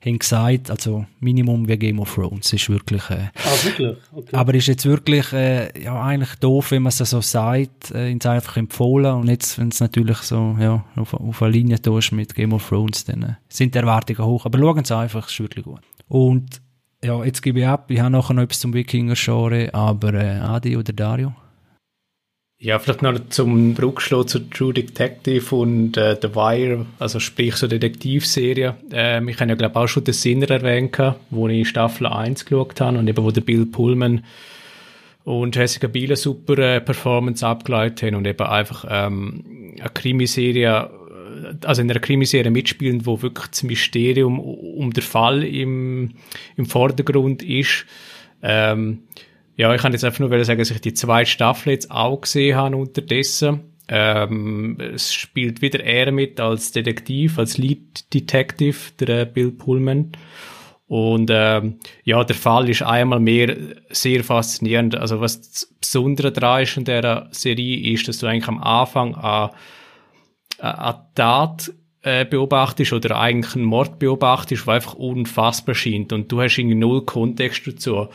haben gesagt, also Minimum wie Game of Thrones. Ist wirklich, äh, Ah, wirklich? Okay. aber ist jetzt wirklich, äh, ja, eigentlich doof, wenn man es so sagt, äh, ins einfach empfohlen. Und jetzt, wenn es natürlich so, ja, auf, auf einer Linie ist mit Game of Thrones, dann äh, sind die Erwartungen hoch. Aber schauen Sie einfach, es ist wirklich gut. Und, ja, jetzt gebe ich ab. Ich habe nachher noch etwas zum Wikinger-Genre, aber, äh, Adi oder Dario? Ja, vielleicht noch zum Brückschlag zu True Detective und äh, The Wire, also sprich so Detektivserie. Ähm, ich habe ja glaube auch schon den Sinner erwähnt, wo ich Staffel 1 geschaut habe und eben wo der Bill Pullman und Jessica Biel eine super äh, Performance abgeleitet haben und eben einfach ähm, eine Krimiserie, äh, also in einer Krimiserie mitspielen, wo wirklich das Mysterium um den Fall im, im Vordergrund ist. Ähm, ja, ich kann jetzt einfach nur sagen, dass ich die zweite Staffel jetzt auch gesehen habe unterdessen. Ähm, es spielt wieder er mit als Detektiv, als Lead Detective, der äh, Bill Pullman. Und ähm, ja, der Fall ist einmal mehr sehr faszinierend. Also was das Besondere daran ist in dieser Serie, ist, dass du eigentlich am Anfang an, an Tat äh, beobachtest oder eigentlich einen Mord beobachtest, der einfach unfassbar scheint und du hast irgendwie null Kontext dazu.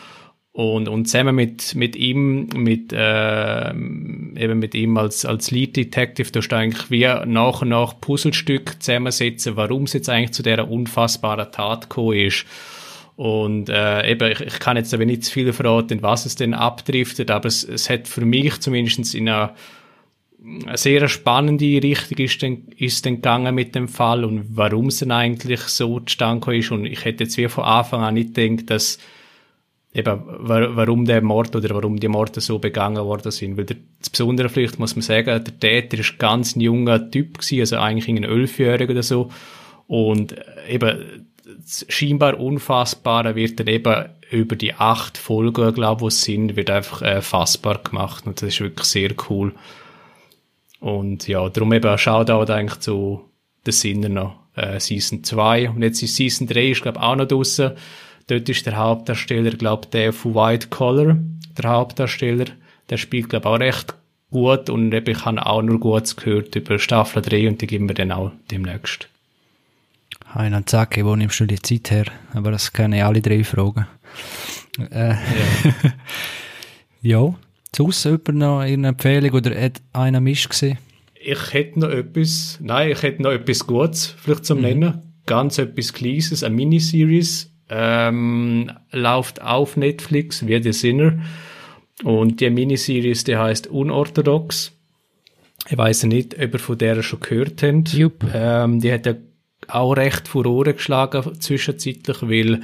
Und, und zusammen mit, mit ihm, mit, äh, eben mit ihm als, als Lead Detective, da eigentlich wie nach und nach Puzzlestücke zusammensetzen, warum es jetzt eigentlich zu dieser unfassbaren Tat gekommen ist. Und äh, eben, ich, ich kann jetzt aber nicht zu viel verraten, was es denn abdriftet, aber es, es hat für mich zumindest in einer, eine sehr spannende Richtung ist denn, ist denn gegangen mit dem Fall und warum es denn eigentlich so zustande ist. Und ich hätte jetzt wie von Anfang an nicht gedacht, dass eben, warum der Mord oder warum die Morde so begangen worden sind. Weil der, das Besondere vielleicht muss man sagen, der Täter ist ganz ein junger Typ gewesen, also eigentlich ein Elfjähriger oder so. Und eben, das scheinbar Unfassbare wird dann eben über die acht Folgen, glaube ich, es sind, wird einfach äh, fassbar gemacht. Und das ist wirklich sehr cool. Und ja, darum eben Shoutout eigentlich zu den Sinner noch, äh, Season 2. Und jetzt ist Season 3, ist glaube auch noch draussen. Dort ist der Hauptdarsteller, glaube ich, der von White Collar, der Hauptdarsteller. Der spielt, glaube ich, auch recht gut und ich habe auch nur Gutes gehört über Staffel 3 und die geben wir dann auch demnächst. Heiner Zacke, wo nimmst du die Zeit her? Aber das kann ich alle drei fragen. Äh, ja. ja. Sonst jemand noch eine Empfehlung oder hat einer Misch gesehen? Ich hätte noch etwas, nein, ich hätte noch etwas Gutes vielleicht zum mhm. Nennen. Ganz etwas Kleines, eine Miniseries ähm, läuft auf Netflix wie The Sinner. Und die Miniseries, die heißt Unorthodox. Ich weiß nicht, ob ihr von der schon gehört habt. Jupp. Ähm, die hat ja auch recht Furore geschlagen zwischenzeitlich, weil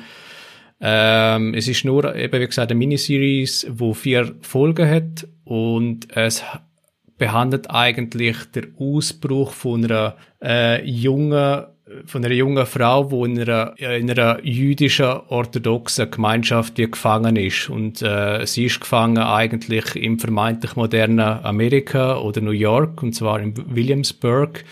ähm, es ist nur, eben wie gesagt, eine Miniseries, wo vier Folgen hat und es behandelt eigentlich den Ausbruch von einer äh, jungen von einer jungen Frau, die in einer, in einer jüdischen orthodoxen Gemeinschaft gefangen ist. Und äh, sie ist gefangen eigentlich im vermeintlich modernen Amerika oder New York, und zwar in Williamsburg.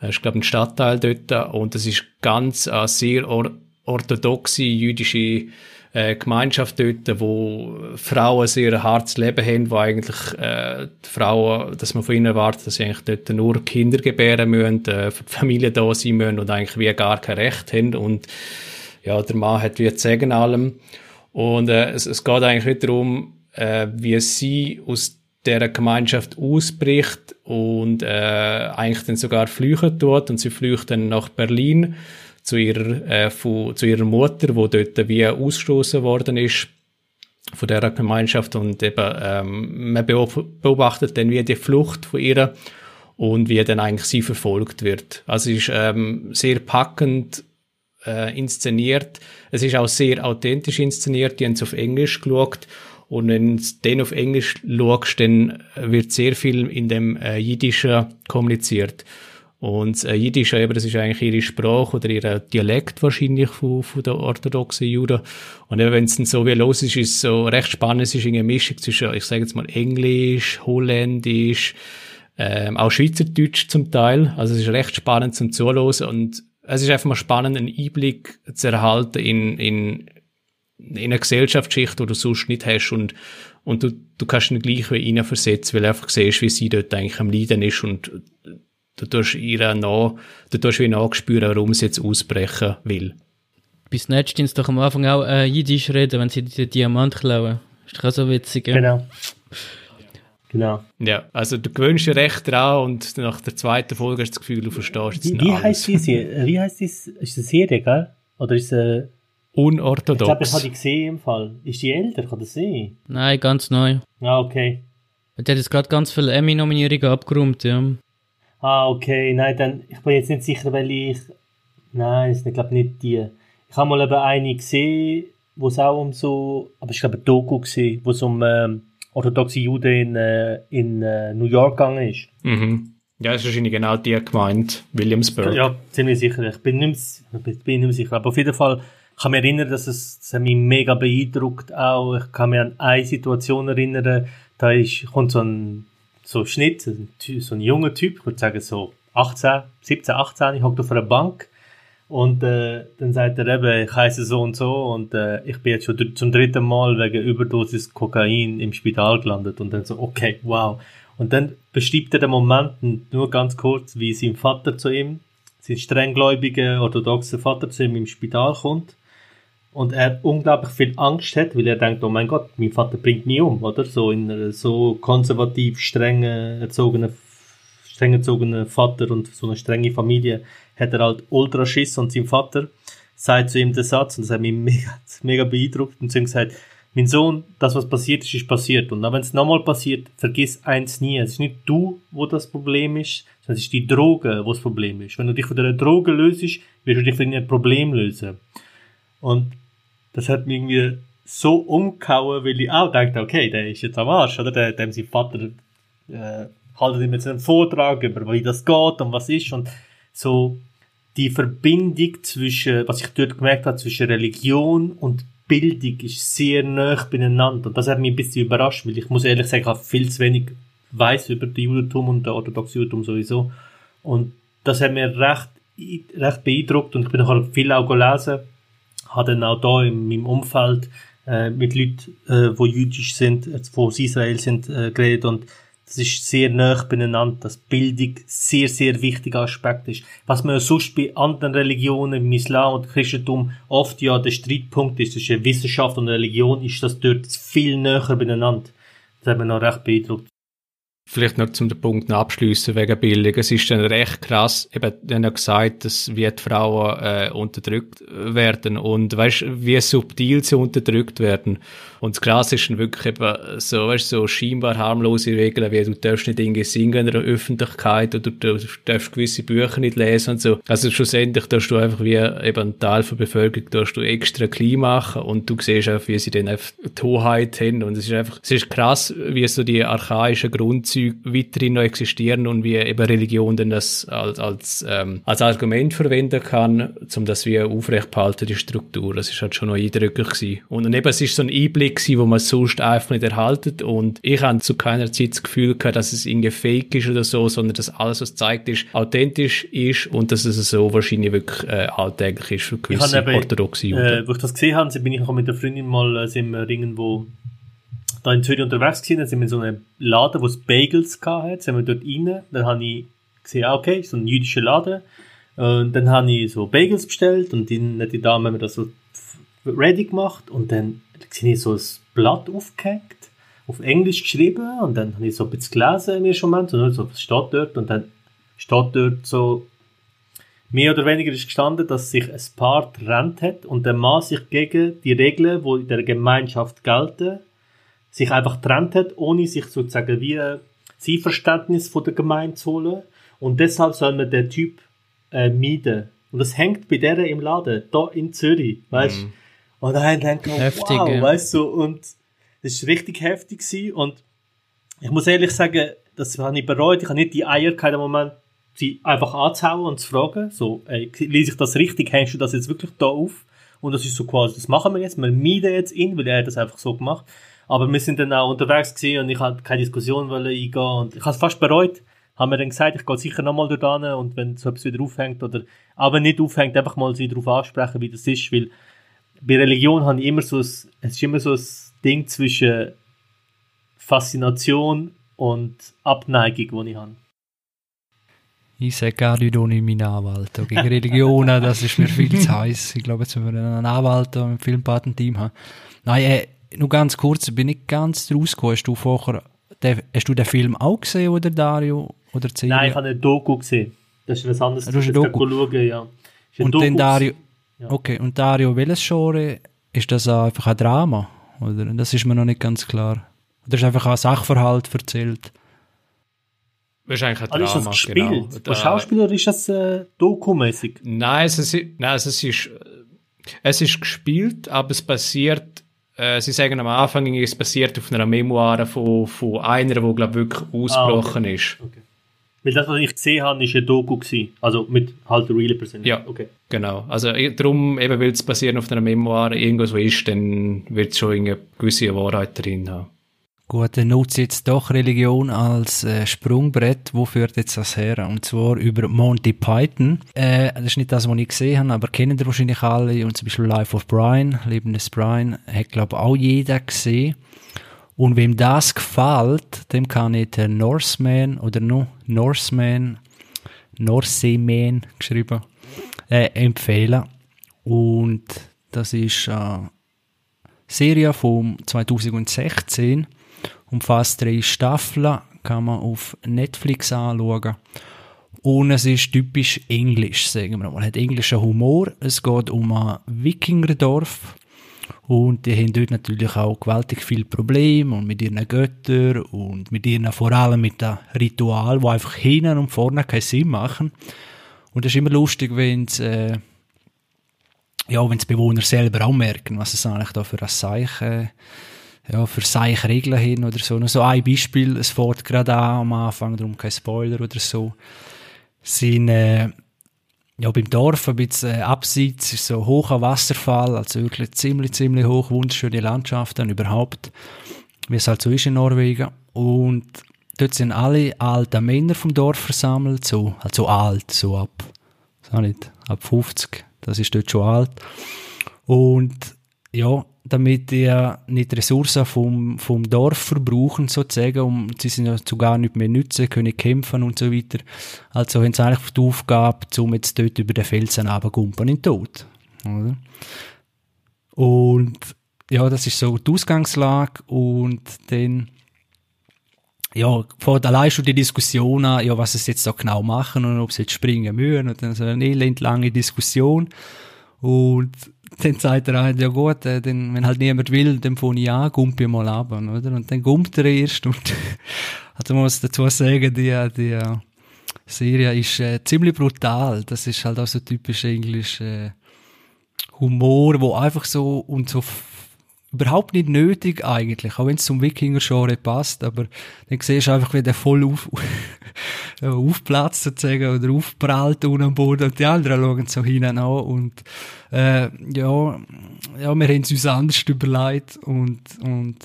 Das ist, glaube ich, ein Stadtteil dort. Und das ist ganz eine sehr or orthodoxe jüdische äh, Gemeinschaft dort, wo Frauen sehr ein hartes Leben haben, wo eigentlich äh, die Frauen, dass man von ihnen erwartet, dass sie eigentlich dort nur Kinder gebären müssen, äh, für die Familie da sein müssen und eigentlich wie gar kein Recht haben. Und ja, der Mann hat wie zu sagen allem. Und äh, es, es geht eigentlich wieder darum, äh, wie sie aus der Gemeinschaft ausbricht und äh, eigentlich dann sogar flüchten tut. Und sie flüchten nach Berlin zu ihrer, äh, von, zu ihrer Mutter, wo dort wie ausgestoßen worden ist von der Gemeinschaft und eben ähm, man beobachtet dann wie die Flucht von ihr und wie dann eigentlich sie verfolgt wird. Also es ist ähm, sehr packend äh, inszeniert. Es ist auch sehr authentisch inszeniert. Die haben es auf Englisch geschaut und wenn du den auf Englisch schaust, dann wird sehr viel in dem äh, Jiddischen kommuniziert. Und äh, Jiddisch, eben, das ist eigentlich ihre Sprache oder ihr Dialekt wahrscheinlich von, von der orthodoxen Juden. Und eben, wenn es dann so wie los ist, ist es so recht spannend. Es ist eine Mischung zwischen, ich sage jetzt mal, Englisch, Holländisch, ähm, auch Schweizerdeutsch zum Teil. Also es ist recht spannend zum Zuhören und es ist einfach mal spannend, einen Einblick zu erhalten in, in, in eine Gesellschaftsschicht, die du sonst nicht hast und, und du, du kannst ihn gleich wie versetzen, weil du einfach siehst, wie sie dort eigentlich am Leiden ist und du tust ihr nach, du tust wie nachspüren, warum sie jetzt ausbrechen will. Bei Snatch sie doch am Anfang auch äh, Jiddisch reden, wenn sie den Diamant klauen. Ist doch auch so witzig, ja? Genau. Genau. Ja, also du gewöhnst dich recht dran und nach der zweiten Folge hast du das Gefühl, du verstehst jetzt Wie, wie heißt die Serie? Wie heißt die? Ist das eine Serie, gell? Oder ist es äh, Ich Unorthodox. glaube, ich habe die gesehen im Fall. Ist die älter? Kann das sein? Nein, ganz neu. Ah, okay. Der hat jetzt gerade ganz viele Emmy-Nominierungen abgeräumt, ja. Ah, okay. Nein, dann, ich bin jetzt nicht sicher, weil ich. Nein, ich glaube nicht die. Ich habe mal eben eine gesehen, wo es auch um so. Aber ich glaube, ein Doku gesehen, wo es um ähm, orthodoxe Juden in, äh, in äh, New York gegangen ist. Mhm. Ja, das ist wahrscheinlich genau die gemeint, Williamsburg. Ja, ziemlich sicher. Ich bin nicht, mehr, bin nicht mehr sicher. Aber auf jeden Fall kann mich erinnern, dass es, das mich mega beeindruckt auch. Ich kann mich an eine Situation erinnern, da ist, kommt so ein, so Schnitt, so ein, junger Typ, ich würde sagen so 18, 17, 18, ich hockt auf einer Bank und äh, dann sagt er eben, ich heiße so und so und äh, ich bin jetzt schon zum dritten Mal wegen Überdosis Kokain im Spital gelandet und dann so, okay, wow. Und dann beschreibt er den Moment nur ganz kurz, wie sein Vater zu ihm, sein strenggläubiger, orthodoxer Vater zu ihm im Spital kommt und er unglaublich viel Angst hat, weil er denkt, oh mein Gott, mein Vater bringt mich um, oder? So in einer so konservativ streng erzogenen, streng erzogenen Vater und so eine strenge Familie hat er halt ultra Schiss und sein Vater sagt zu ihm den Satz und das hat mich mega, mega beeindruckt und zu ihm gesagt, mein Sohn, das was passiert ist, ist passiert und auch wenn es nochmal passiert, vergiss eins nie, es ist nicht du, wo das Problem ist, sondern es ist die Droge, wo das Problem ist. Wenn du dich von der Droge löst, wirst du dich von einem Problem lösen. Und das hat mich irgendwie so umgehauen, weil ich auch dachte, okay, der ist jetzt am Arsch, oder? Der, dem sein Vater äh, haltet ihm jetzt einen Vortrag über, wie das geht und was ist und so die Verbindung zwischen, was ich dort gemerkt habe, zwischen Religion und Bildung ist sehr nah beieinander und das hat mich ein bisschen überrascht, weil ich muss ehrlich sagen, ich habe viel zu wenig weiß über den Judentum und den orthodoxen Judentum sowieso und das hat mir recht, recht beeindruckt und ich bin nachher viel auch gelesen habe dann auch da in meinem Umfeld äh, mit Leuten, äh, jüdisch sind, äh, die aus Israel sind, äh, geredet und das ist sehr nah beieinander, dass Bildung sehr, sehr wichtiger Aspekt ist. Was man sonst bei anderen Religionen, im Islam und Christentum oft ja der Streitpunkt ist, zwischen Wissenschaft und Religion, ist das dort viel näher beieinander. Das hat mich noch recht beeindruckt. Vielleicht noch zum Punkt noch abschliessen wegen Bildung. Es ist dann recht krass, eben, dann gesagt, dass wie die Frauen äh, unterdrückt werden und weißt, wie subtil sie unterdrückt werden. Und das Krasse ist dann wirklich eben so, weißt, so scheinbar harmlose Regeln, wie du darfst nicht irgendwie singen in der Öffentlichkeit oder du darfst gewisse Bücher nicht lesen und so. Also schlussendlich darfst du einfach wie eben ein Teil der Bevölkerung darfst du extra klein machen und du siehst einfach, wie sie dann einfach die Hoheit haben und es ist einfach, es ist krass, wie so die archaischen Grundzüge weiterhin noch existieren und wie eben Religion dann das als, als, ähm, als Argument verwenden kann, um das wie aufrechtzuerhalten, die Struktur. Das ist halt schon noch eindrücklich gewesen. Und, eben, es ist so ein Einblick gewesen, wo man sonst einfach nicht erhalten und ich habe zu keiner Zeit das Gefühl gehabt, dass es irgendwie fake ist oder so, sondern dass alles, was gezeigt ist, authentisch ist und dass es so wahrscheinlich wirklich äh, alltäglich ist für Ich gewisse orthodoxe Juden. Äh, wo ich das gesehen habe, bin ich auch mit der Freundin mal äh, sind wir irgendwo da in Zürich unterwegs gewesen, dann sind wir in so einem Laden, wo es Bagels gehabt sind wir dort rein, dann habe ich gesehen, ah, okay, so ein jüdischer Laden, und dann habe ich so Bagels bestellt und hat die Dame mir das so ready gemacht und dann sehe ich so ein Blatt aufgehängt, auf Englisch geschrieben und dann habe ich so ein bisschen gelesen im ersten Moment, und so, was steht dort? Und dann steht dort so mehr oder weniger ist gestanden, dass sich ein Paar trennt hat und der Mann sich gegen die Regeln, die in der Gemeinschaft gelten, sich einfach trennt hat, ohne sich sozusagen wie ein Einverständnis von der Gemeinde zu holen. Und deshalb soll man den Typ äh, meiden. Und das hängt bei der im Laden, da in Zürich, weißt du? Und dann denke ich, Heftig, wow, ja. weißt du, und das war richtig heftig gewesen. und ich muss ehrlich sagen, das habe ich bereut. Ich habe nicht die Eier gehabt, im Moment, sie einfach anzuhauen und zu fragen, so, ey, lese ich das richtig, hängst du das jetzt wirklich da auf? Und das ist so quasi, das machen wir jetzt, wir meiden jetzt ihn, weil er hat das einfach so gemacht. Aber wir sind dann auch unterwegs gewesen und ich hatte keine Diskussion eingehen und ich habe es fast bereut. Haben wir dann gesagt, ich gehe sicher nochmal dort hin und wenn so etwas wieder aufhängt oder, aber nicht aufhängt, einfach mal sie darauf ansprechen, wie das ist, weil bei Religion habe ich immer so ein, es ist immer so ein Ding zwischen Faszination und Abneigung, die ich habe. Ich sage gar nicht ohne meinen Anwalt. Gegen Religionen, das ist mir viel zu heiß. Ich glaube, jetzt müssen wir einen Anwalt im Filmpatenteam haben. Nein, äh, nur ganz kurz, bin ich ganz draus gekommen. Hast du vorher, den, hast du den Film auch gesehen, oder Dario? Oder Nein, ich habe eine Doku gesehen. Das ist was anderes. Du hast eine Doku? Schauen, ja. Und dann Dario, ja. okay, und Dario, welches Genre? Ist das einfach ein Drama? Oder? Das ist mir noch nicht ganz klar. Oder ist einfach ein Sachverhalt erzählt? Wahrscheinlich ein also Drama, ist das gespielt? Genau. Als Schauspieler ist das äh, dokumäßig? Nein, es ist, nein es, ist, es ist gespielt, aber es basiert, äh, sie sagen am Anfang, es basiert auf einer Memoire von, von einer, die, glaube ich, wirklich ausgebrochen ah, okay. ist. Okay. Weil das, was ich gesehen habe, ist ein Doku gewesen. Also mit halt real Person. Ja, okay. genau. Also darum, eben weil es basiert auf einer Memoire irgendwo so ist, dann wird es schon eine gewisse Wahrheit drin haben. Gut, dann nutze jetzt doch Religion als äh, Sprungbrett. Wo führt jetzt das her? Und zwar über Monty Python. Äh, das ist nicht das, was ich gesehen habe, aber kennen ihr wahrscheinlich alle. Und zum Beispiel Life of Brian, Leben des Brian, hat glaube ich auch jeder gesehen. Und wem das gefällt, dem kann ich den Norseman oder nur Norseman, Norseman geschrieben, äh, empfehlen. Und das ist eine Serie von 2016 umfasst drei Staffeln, kann man auf Netflix anschauen. Und es ist typisch englisch, sagen wir mal. Hat englischen Humor. Es geht um ein Wikingerdorf. Und die haben dort natürlich auch gewaltig viele Probleme und mit ihren Göttern und mit ihren, vor allem mit den Ritual, die einfach hinten und vorne keinen Sinn machen. Und es ist immer lustig, wenn es, äh, ja, wenn die Bewohner selber auch merken, was es eigentlich da für ein Zeichen ja, für seine Regeln hin oder so. Nur so ein Beispiel, es fährt gerade an am Anfang, darum kein Spoiler oder so. Sind, äh, ja, beim Dorf ein bisschen äh, abseits, ist so ein hoher Wasserfall, also wirklich ziemlich, ziemlich hoch, wunderschöne Landschaften überhaupt, wie es halt so ist in Norwegen. Und dort sind alle alten Männer vom Dorf versammelt, so, also alt, so ab, so nicht, ab 50, das ist dort schon alt. Und ja, damit die nicht Ressourcen vom, vom Dorf verbrauchen, sozusagen, um, sie sind ja zu gar nicht mehr nützen, können kämpfen und so weiter. Also haben sie eigentlich die Aufgabe, um jetzt dort über den Felsen runtergumpen in den Tod. Oder? Und ja, das ist so die Ausgangslage und dann ja, fängt allein schon die Diskussion an, ja, was sie jetzt da genau machen und ob sie jetzt springen müssen und dann so eine elendlange Diskussion und dann sagt er halt, ja gut, äh, dann, wenn halt niemand will, dann fange ich an, gumpe mal ab, oder? Und dann gumpt er erst und, also man muss dazu sagen, die, die Serie ist äh, ziemlich brutal. Das ist halt auch so typisch englisch äh, Humor, wo einfach so und so überhaupt nicht nötig eigentlich, auch wenn es zum Wikinger-Genre passt, aber dann siehst du einfach, wie der voll auf, aufplatzt sozusagen oder aufprallt unten am Boden und die anderen schauen so hinein an und äh, ja, ja, wir haben es uns anders überlegt und, und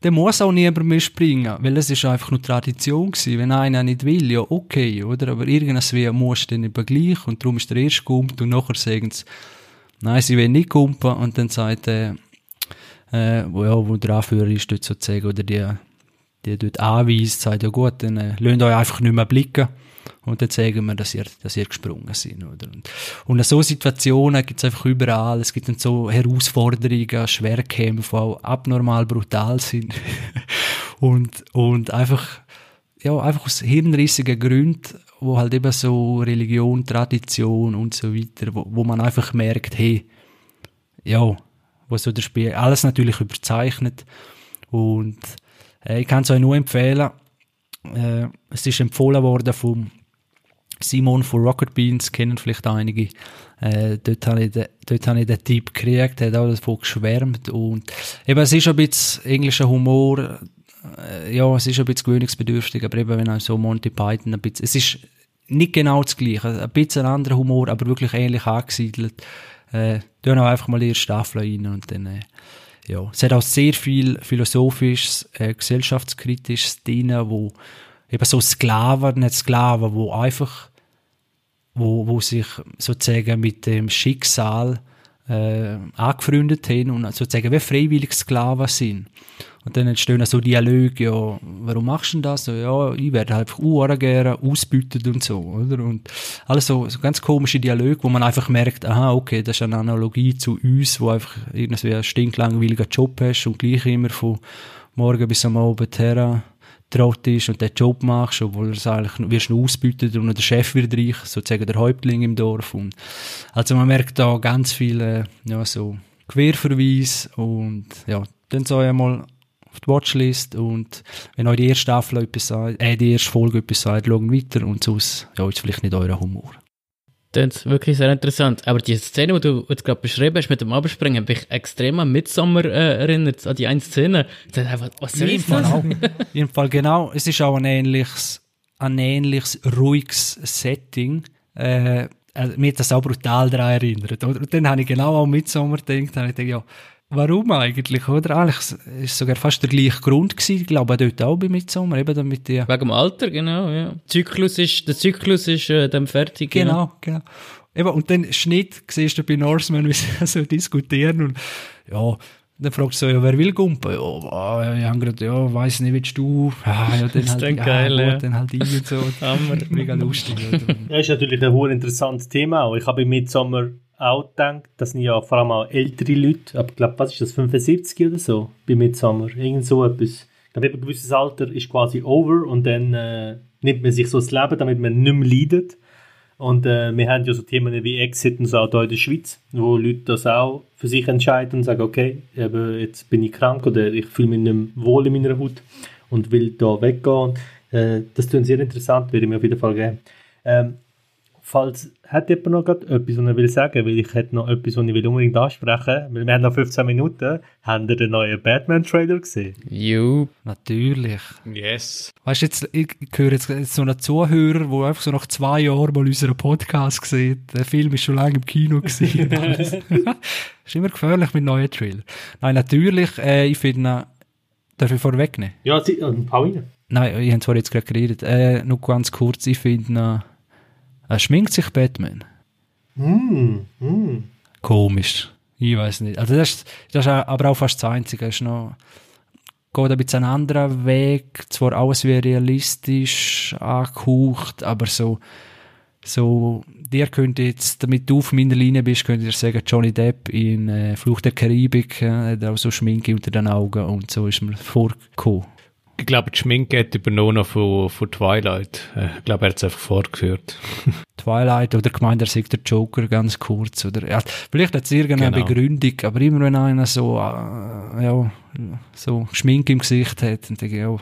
dann muss auch niemand mehr springen, weil es ist einfach nur Tradition gewesen. Wenn einer nicht will, ja okay, oder? Aber irgendwie muss dann eben gleich und darum ist der erste gumpt und nachher sagen sie, nein, sie wollen nicht kumpen und dann sagt er, äh, wo, ja, wo der Anführer ist dort sozusagen, oder die, die dort anweist, sagt, ja gut, dann äh, lasst euch einfach nicht mehr blicken. Und dann sagen wir, dass ihr, dass ihr gesprungen seid, oder? Und, und so Situationen gibt es einfach überall, es gibt dann so Herausforderungen, Schwerkämpfe, die auch abnormal brutal sind. Und, und einfach, ja, einfach aus hirnrissigen Gründen, wo halt eben so Religion, Tradition und so weiter, wo, wo man einfach merkt, hey, ja, wo so das Spiel, alles natürlich überzeichnet. Und äh, ich kann es euch nur empfehlen. Äh, es ist empfohlen worden vom Simon von Rocket Beans, kennen vielleicht einige. Äh, dort habe ich, de, ich den Tipp gekriegt, er hat auch davon geschwärmt. Und eben, es ist ein bisschen englischer Humor, äh, ja, es ist ein bisschen gewöhnungsbedürftig, aber eben, wenn auch so Monty Python ein bisschen, es ist nicht genau das Gleiche, ein bisschen anderer Humor, aber wirklich ähnlich angesiedelt äh, tun auch einfach mal ihre Staffel rein und dann, äh, ja. Es hat auch sehr viel philosophisches, äh, gesellschaftskritisches drin, wo eben so Sklaven, nicht Sklaven, wo einfach, wo, wo sich sozusagen mit dem Schicksal äh, angefreundet haben und sozusagen wie freiwillig Sklaven sind. Und dann entstehen so Dialoge, ja, warum machst du denn das? Ja, ich werde halt einfach gerne ausbeutet und so, oder? Und alles so, so ganz komische Dialoge, wo man einfach merkt, aha, okay, das ist eine Analogie zu uns, wo einfach irgendwie einen stinklangweiligen Job hast und gleich immer von morgen bis am Abend her traut ist und den Job machst, obwohl du eigentlich wirst du ausbeutet und der Chef wird reich, sozusagen der Häuptling im Dorf. Und also man merkt da ganz viele, ja, so Querverweise und ja, dann so einmal auf die Watchlist und wenn euch die erste Staffel etwas sagt, äh, die erste Folge etwas sagt, schaut weiter und sonst, ja, ist vielleicht nicht euer Humor. Das ist wirklich sehr interessant. Aber die Szene, die du jetzt gerade beschrieben hast mit dem Abspringen, habe ich extrem an Midsommar äh, erinnert, an die eine Szene. Das ist einfach, was soll das? auch. Fall genau. Es ist auch ein ähnliches, ein ähnliches ruhiges Setting. Äh, also, mir hat das auch brutal daran erinnert. Oder? Und dann habe ich genau an Midsommar gedacht, habe ich gedacht, ja, warum eigentlich, oder? Eigentlich ist sogar fast der gleiche Grund gewesen, ich glaube dort auch bei Midsommar, eben damit die... Wegen dem Alter, genau, ja. Zyklus ist, der Zyklus ist äh, dann fertig. ja. Genau, genau. Eben, und dann Schnitt siehst du bei Norseman, wie sie so diskutieren und ja, dann fragst du so, ja, wer will Gumpen? Ja, ah, ich habe gerade, ja, weiss nicht, willst du? Ah, ja, dann ist halt, dann ja, geil, gut, ja. dann halt ich und so. Hammer. Mega lustig. Oder? Ja, ist natürlich ein hoher interessantes Thema auch. Ich habe im Midsommer auch gedacht, das sind ja vor allem auch ältere Leute, ich glaube, was ist das, 75 oder so, bei Midsommer, irgend so etwas. Ich glaube, ein gewisses Alter ist quasi over und dann äh, nimmt man sich so das Leben, damit man nicht mehr leidet. Und äh, wir haben ja so Themen wie Exit und so auch hier in der Schweiz, wo Leute das auch für sich entscheiden und sagen, okay, eben, jetzt bin ich krank oder ich fühle mich nicht mehr wohl in meiner Haut und will da weggehen. Äh, das klingt sehr interessant, würde ich mir auf jeden Fall geben. Ähm, falls hat jemand noch gerade etwas, was er will sagen, weil ich hätte noch etwas, was ich will unbedingt ansprechen will, weil wir haben noch 15 Minuten, haben ihr den neuen Batman-Trailer gesehen? Jo. Natürlich. Yes. Weißt du, jetzt, ich, höre jetzt so einen Zuhörer, der einfach so nach zwei Jahren mal unseren Podcast sieht. Der Film ist schon lange im Kino gesehen. ist immer gefährlich mit neuen Trailern. Nein, natürlich, äh, ich finde, darf ich vorwegnehmen? Ja, sie, äh, Pauline. Nein, ich habe zwar jetzt gerade geredet. Äh, nur ganz kurz, ich finde, äh, schminkt sich Batman. Hm, hm. Komisch. Ich weiß nicht. Also das ist, das ist aber auch fast das Einzige. Es ist noch, geht ein bisschen einen anderen Weg. Zwar alles wie realistisch angehaucht, aber so, so, dir könnte jetzt, damit du auf meiner Linie bist, könnt ihr sagen, Johnny Depp in äh, Fluch der Karibik, äh, hat auch so Schminke unter den Augen und so ist mir vorgekommen. Ich glaube, die Schminke hat übernommen von, von Twilight. Äh, Ich glaube, er hat es einfach fortgeführt. Twilight oder gemeint, er sagt der Joker ganz kurz. Oder, ja, vielleicht hat es irgendeine Genau. Begründung, aber immer wenn einer so, äh, ja, so Schminke im Gesicht hat, dann denke ich, ja,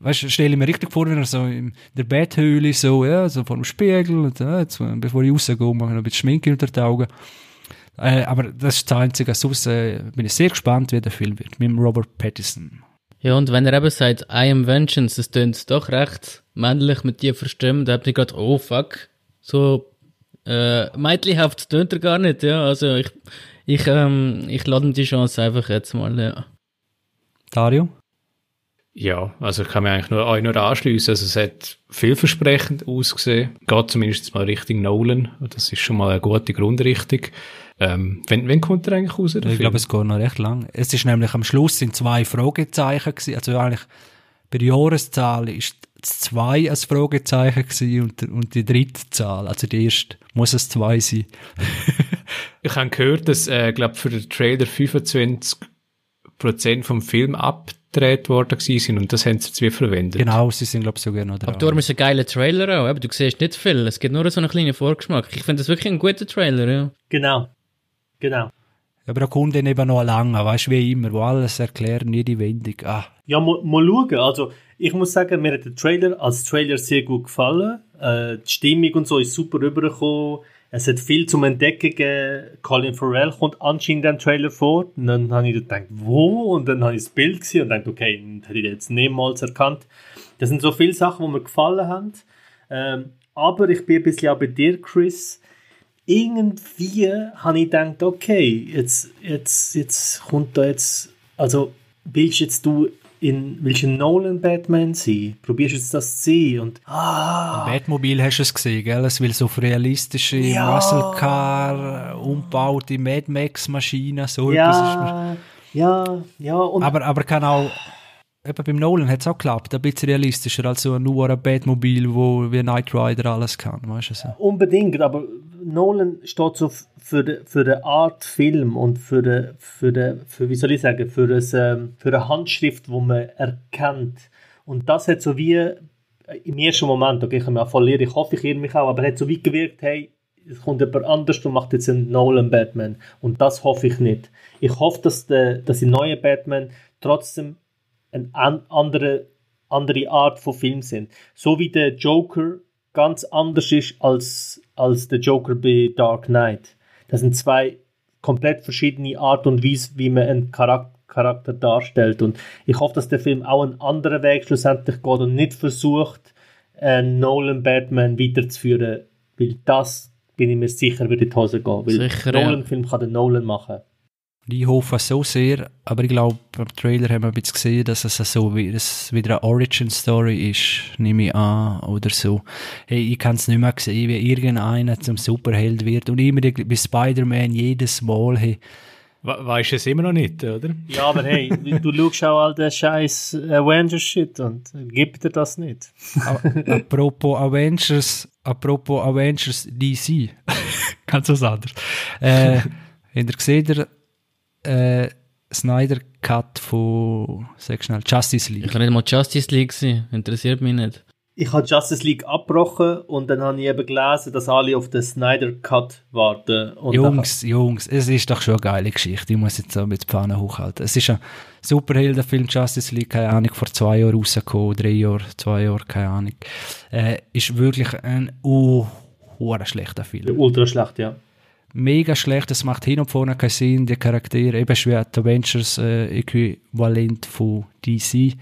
weißt du, stelle ich mir richtig vor, wenn er so in der Betthöhle so, ja, so vor dem Spiegel, und, ja, jetzt, äh, bevor ich rausgehe, mache ich noch ein bisschen Schminke unter die Augen. Äh, aber das ist das Einzige. Sonst äh, bin ich sehr gespannt, wie der Film wird. Mit dem Robert Pattinson. Ja, und wenn er eben sagt, I am Vengeance, das tönt doch recht männlich mit tiefer Stimme, da hab ich gerade, oh fuck, so äh, meidlichhaft tönt er gar nicht, ja, also ich, ich, ähm, ich lade ihm die Chance einfach jetzt mal, ja. Dario? Ja, also ich kann mir eigentlich nur, euch nur anschliessen. Also es hat vielversprechend ausgesehen. Geht zumindest mal Richtung Nolan. Das ist schon mal eine gute Grundrichtung. Ähm, wenn, wenn kommt er eigentlich raus? Ich Film? glaube, es geht noch recht lang. Es ist nämlich am Schluss sind zwei Fragezeichen gewesen. Also eigentlich bei der Jahreszahl ist das zwei ein Fragezeichen gewesen und, und die dritte Zahl, also die erste, muss es zwei sein. Ich habe gehört, dass, äh, glaube für den Trailer 25% vom Film abgedreht worden sind und das haben sie wie verwendet. genau, sie sind glaube ich sogar noch dran. Aber darum ist ein geiler Trailer auch, aber du siehst nicht viel, es gibt nur so einen kleinen Vorgeschmack. Ich finde das wirklich ein guter Trailer, ja. Genau. Genau. Aber da kommt dann eben noch lange, weißt du, wie immer, wo alles erklären, jede Wendung. Ah, Ja, mal, mal schauen. Also, ich muss sagen, mir hat der Trailer als Trailer sehr gut gefallen. Äh, die Stimmung und so ist super rübergekommen. Es hat viel zum Entdecken gegeben. Colin Farrell kommt anscheinend im Trailer vor. Und dann habe ich gedacht, wo? Und dann habe ich das Bild gesehen und dachte, okay, das hätte ich jetzt niemals erkannt. Das sind so viele Sachen, die mir gefallen haben. Ähm, aber ich bin ein bisschen auch bei dir, Chris. Irgendwie habe ich gedacht, okay, jetzt, jetzt, jetzt kommt da jetzt, also willst jetzt du in welchen Nolan Batman sein? Probierst du jetzt das zu sehen? Und, ah, Batmobil hast du es gesehen, gell? Es will so realistische Ja. Muscle Car, umgebaute Mad Max Maschinen, so etwas ja, ja, ja, und Aber, aber kann auch, eben beim Nolan hat es auch geklappt, ein bisschen realistischer als so nur ein Batmobil, wo wie Knight Rider alles kann, weißt du so. Unbedingt, aber Nolan steht so für die, für die Art Film und für die, für die, für, wie soll ich sagen, für, das, ähm, für eine Handschrift, wo man erkennt. Und das hat so wie äh, im ersten Moment, okay, ich kann mich irren, ich hoffe, ich irre mich auch, aber hat so wie gewirkt, hey, es kommt jemand anders und macht jetzt einen Nolan Batman. Und das hoffe ich nicht. Ich hoffe, dass, der, dass die neue Batman trotzdem eine an, andere, andere Art von Film sind. So wie der Joker ganz anders ist als, als der Joker bei Dark Knight. Das sind zwei komplett verschiedene Art und Weise, wie man einen Charakter, Charakter darstellt. Und ich hoffe, dass der Film auch einen anderen Weg schlussendlich geht und nicht versucht, einen Nolan Batman weiterzuführen, weil das bin ich mir sicher, würde in die Hose gehen. Weil Sicher, ja. Nolan-Film kann der Nolan machen. Ich hoffe so sehr, aber ich glaube, beim Trailer haben wir ein bisschen gesehen, dass es so wie, dass es wieder eine Origin-Story ist, nehme ich an, oder so. Hey, ich kann es nicht mehr sehen, wie irgendeiner zum Superheld wird und immer die- bei Spider-Man jedes Mal, hey, We weißt du es immer noch nicht, oder? Ja, aber hey, du schaust auch all den scheiß Avengers-Shit und gibt dir das nicht. Apropos Avengers, apropos Avengers DC. Ganz was anderes. Äh, habt ihr gesehen, der äh, Snyder Cut von, sag schnell, Justice Ich League? kann nicht mal Justice League sein, interessiert mich nicht. Ich habe Justice League abgebrochen und dann habe ich eben gelesen, dass alle auf den Snyder Cut warten. Und Jungs, Jungs, es ist doch schon eine geile Geschichte. Ich muss jetzt so mit die Pfanne hochhalten. Es ist ein Superheldenfilm, Justice League, keine Ahnung, vor zwei Jahren rausgekommen, drei Jahre, zwei Jahre, keine Ahnung. Äh, ist wirklich ein uh, schlechter dann- Film. Ultra schlecht, ja. Mega schlecht, es macht hin und vorne keinen Sinn, die Charaktere, eben schwer Avengers äh, Äquivalent von DC,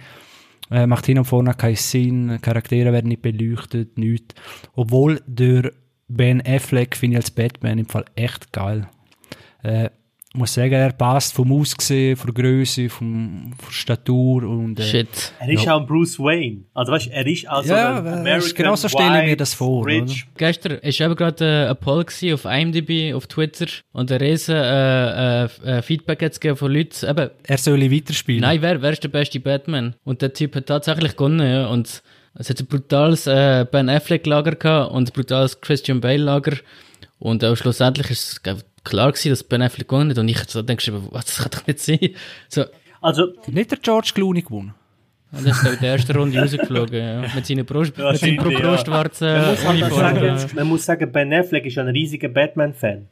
äh, macht hin und vorne keinen Sinn, Charaktere werden nicht beleuchtet, nichts. Obwohl der Ben Affleck finde ich als Batman im Fall echt geil. Äh, muss sagen, er passt vom Aussehen, von der Größe, vom, von der Statur und äh, Shit. Er ist Ja. auch ein Bruce Wayne. Also weißt, er ist also Ja, ein äh, American genau so stelle ich mir das vor, Rich. Gestern ist eben gerade äh, ein Poll auf IMDb, auf Twitter und ein riesen äh, äh, äh, Feedback jetzt gegeben von Leuten. Eben, er soll weiterspielen. nein, wer, wer ist der beste Batman? Und der Typ hat tatsächlich gewonnen, ja. Und es hat ein brutales äh, Ben Affleck-Lager gehabt und ein brutales Christian Bale-Lager. Und auch schlussendlich ist es klar gewesen, dass Ben Affleck gewonnen hat. Und ich so denkst du, was, das kann doch nicht sein. So, Also, Nicht der George Clooney gewonnen. und dann ist in der ersten Runde rausgeflogen, ja. Mit seinen Brust, mit seinen Wahrscheinlich, ja. Man muss, sagen, ja. man muss sagen, Ben Affleck ist ein riesiger Batman-Fan.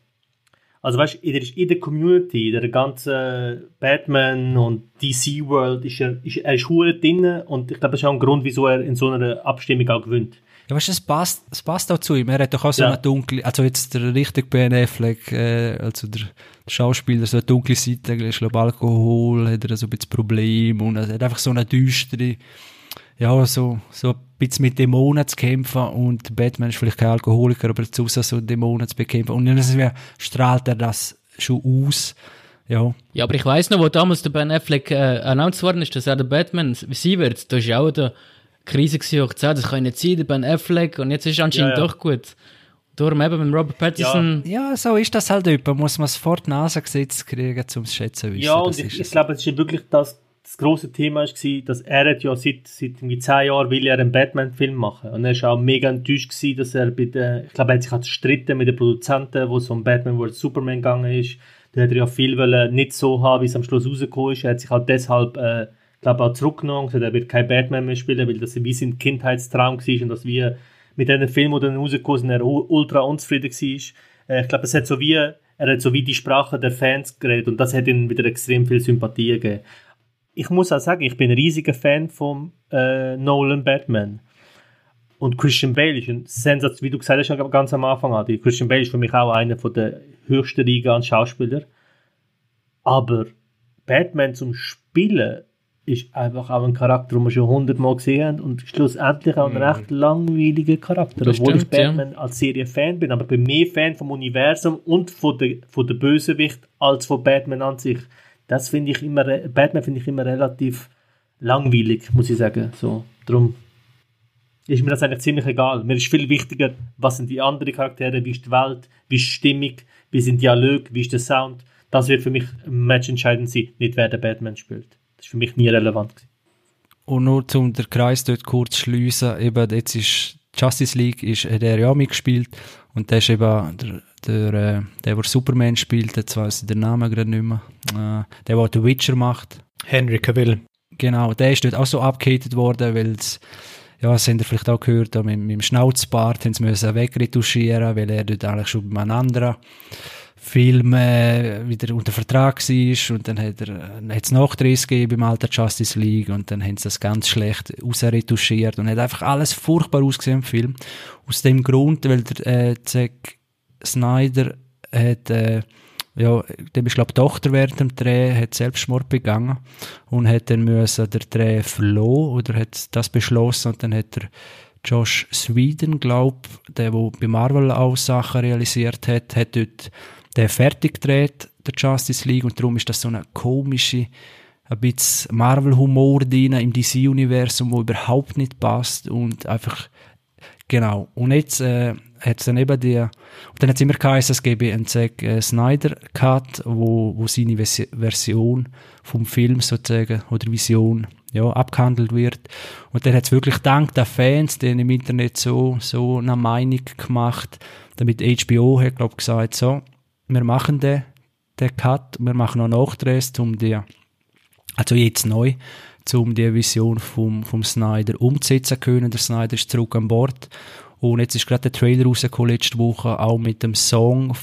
Also weißt du, er ist in der Community, in der ganzen Batman und DC-World, ist er, ist, er ist hure drin und ich glaube, das ist auch ein Grund, wieso er in so einer Abstimmung auch gewinnt. Ja, weißt du, es passt, es passt auch zu ihm. Er hat doch auch so Ja. eine dunkle, also jetzt der richtige Ben Affleck, äh, also der, der Schauspieler, so eine dunkle Seite, ich glaube Alkohol, hat er so ein bisschen Problem und er hat einfach so eine düstere, ja, so, so ein bisschen mit Dämonen zu kämpfen und Batman ist vielleicht kein Alkoholiker, aber zu so Dämonen zu bekämpfen und irgendwie strahlt er das schon aus, ja. Ja, aber ich weiss noch, wo damals der Ben Affleck äh, announced worden ist, dass er der Batman sein wird. Da war ja auch eine Krise gewesen, gesagt das kann nicht sein, der Ben Affleck. Und jetzt ist es anscheinend Ja, ja. doch gut. Darum eben mit Robert Pattinson. Ja, so ist das halt etwa, muss man es vor die Nase gesetzt kriegen, um es schätzen zu wissen. Ja, und ich, ich glaube, es ist wirklich das, das große Thema ist gewesen, dass er hat ja seit, seit irgendwie zehn Jahren will er einen Batman-Film machen. Und er ist auch mega enttäuscht gewesen, dass er bei der, ich glaube, er hat sich auch gestritten mit den Produzenten, wo es um Batman vs. Superman gegangen ist. Da hat er ja viel wollen, nicht so haben, wie es am Schluss rausgekommen ist. Er hat sich halt deshalb, äh, glaube, auch zurückgenommen er wird kein Batman mehr spielen, weil das wie sein Kindheitstraum war und dass wir mit diesen Film, dann rausgekommen sind, er ultra unzufrieden war. Äh, ich glaube, es hat so wie, er hat so wie die Sprache der Fans geredet und das hat ihm wieder extrem viel Sympathie gegeben. Ich muss auch sagen, ich bin ein riesiger Fan vom äh, Nolan Batman. Und Christian Bale ist ein Sensation, wie du gesagt hast, ganz am Anfang an. Christian Bale ist für mich auch einer von der höchsten Liga an Schauspielern. Aber Batman zum Spielen ist einfach auch ein Charakter, den wir schon hundertmal gesehen haben und schlussendlich auch ein recht langweiliger Charakter. Das Obwohl ich stimmt, ja. Batman als Serie Fan bin, aber bin mehr Fan vom Universum und von der, von der Bösewicht als von Batman an sich. Das finde ich immer, Batman finde ich immer relativ langweilig, muss ich sagen. So, drum ist mir das eigentlich ziemlich egal. Mir ist viel wichtiger, was sind die anderen Charaktere, wie ist die Welt, wie ist die Stimmung, wie sind Dialog, wie ist der Sound. Das wird für mich ein Match entscheidend sein, nicht wer der Batman spielt. Das ist für mich nie relevant gewesen. Und nur um den Kreis dort kurz zu schliessen, eben jetzt ist Justice League ist der ja mitgespielt und der ist eben der, der, äh, der, der Superman spielt, jetzt weiss ich den Namen gerade nicht mehr, äh, der, der The Witcher macht. Henry Cavill. Genau, der ist dort auch so abgehatet worden, weil es ja, das habt ihr vielleicht auch gehört, mit, mit dem Schnauzbart haben sie müssen wegretuschieren, weil er dort eigentlich schon bei einem anderen Film äh, wieder unter Vertrag war und dann hat er hat's Nachdrehs gegeben beim alten Justice League und dann haben sie das ganz schlecht rausretuschiert und hat einfach alles furchtbar ausgesehen im Film. Aus dem Grund, weil der äh, Zack Snyder hat äh, ja, dem ist glaube Tochter während dem Dreh hat Selbstmord begangen und hat dann müssen der Dreh verloren oder hat das beschlossen und dann hat er Josh Sweden, glaube der, der bei Marvel auch Sachen realisiert hat, hat dort den fertig gedreht, der Justice League, und darum ist das so eine komische, ein bisschen Marvel-Humor drin im DC-Universum, wo überhaupt nicht passt und einfach, genau. Und jetzt äh, hat es dann eben die, und dann hat es immer geheißen, es gebe einen Zack äh, Snyder Cut, wo, wo seine Vers Version vom Film sozusagen, oder Vision, ja, abgehandelt wird. Und dann hat es wirklich dank der Fans, die im Internet so, so eine Meinung gemacht, damit HBO hat, glaube gesagt, so, wir machen den, den Cut, wir machen auch Nachdrehs, um die, also jetzt neu, um die Vision vom, vom Snyder umzusetzen können. Der Snyder ist zurück an Bord. Und jetzt ist gerade der Trailer rausgekommen letzte Woche, auch mit dem Song,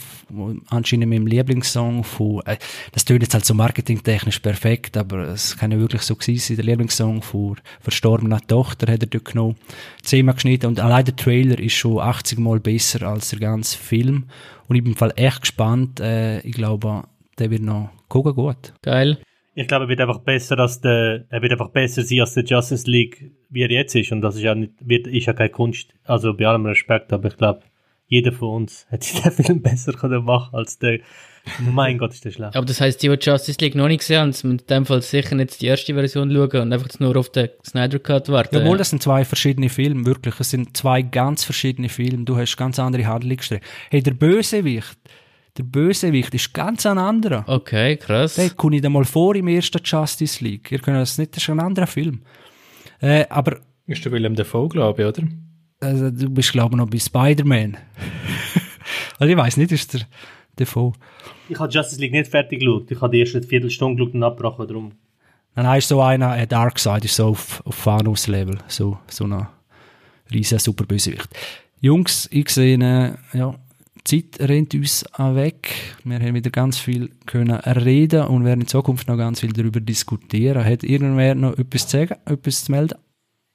anscheinend mit dem Lieblingssong von, äh, das tönt jetzt halt so marketingtechnisch perfekt, aber es kann ja wirklich so gewesen sein, der Lieblingssong von verstorbener Tochter hat er dort genommen, zehnmal geschnitten und allein der Trailer ist schon 80 Mal besser als der ganze Film. Und ich bin im Fall echt gespannt, äh, ich glaube, der wird noch gucken gut. Geil. Ich glaube, er wird einfach besser als der, er wird einfach besser sein als der Justice League, wie er jetzt ist. Und das ist ja nicht, wird, ist ja keine Kunst. Also bei allem Respekt, aber ich glaube, jeder von uns hätte den Film besser können machen als der. Mein Gott, ist der schlecht. Aber das heisst, die, die Justice League noch nicht gesehen haben, müssen in dem Fall sicher nicht die erste Version schauen und einfach nur auf den Snyder Cut warten. Jawohl, das sind zwei verschiedene Filme, wirklich. Es sind zwei ganz verschiedene Filme. Du hast ganz andere Handlungsstränge. Hey, der Bösewicht, der Bösewicht ist ganz ein anderer. Okay, krass. Der kommt nicht einmal vor im ersten Justice League. Ihr könnt das nicht, das ist ein anderer Film. Äh, aber... Ist der Willem Dafoe, glaube ich, oder? Also, du bist, glaube ich, noch bei Spider-Man. also, ich weiß nicht, ist der Dafoe. Ich habe Justice League nicht fertig geschaut. Ich habe die erste Viertelstunde geschaut und abgebrochen, darum. Nein, nein, ist so einer, äh, Darkseid ist so auf, auf Thanos-Level. So, so ein riesen super Bösewicht. Jungs, ich sehe, äh, ja, die Zeit rennt uns weg. Wir haben wieder ganz viel können reden und werden in Zukunft noch ganz viel darüber diskutieren. Hat irgendwer noch etwas zu sagen, etwas zu melden?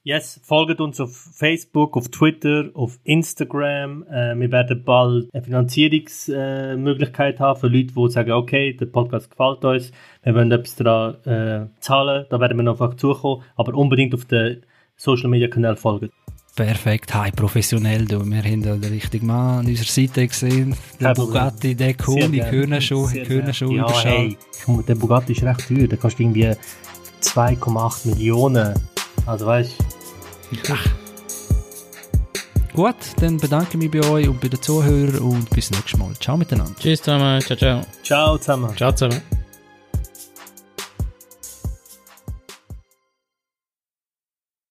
Yes, folgt uns auf Facebook, auf Twitter, auf Instagram. Äh, wir werden bald eine Finanzierungsmöglichkeit haben für Leute, die sagen, okay, der Podcast gefällt uns, wir wollen etwas daran äh, zahlen, da werden wir noch auf zukommen, aber unbedingt auf den Social Media Kanal folgen. Perfekt, hi, professionell. Du. Wir haben den richtigen Mann an unserer Seite gesehen. Der Bugatti, der cool, ich höre schon, ich höre schon ja, hey, der Bugatti ist recht teuer. Da kostet irgendwie 2,8 Millionen. Also weißt du. Gut, dann bedanke ich mich bei euch und bei den Zuhörern und bis nächstes Mal. Ciao miteinander. Tschüss zusammen, ciao, ciao. Ciao zusammen. Ciao zusammen.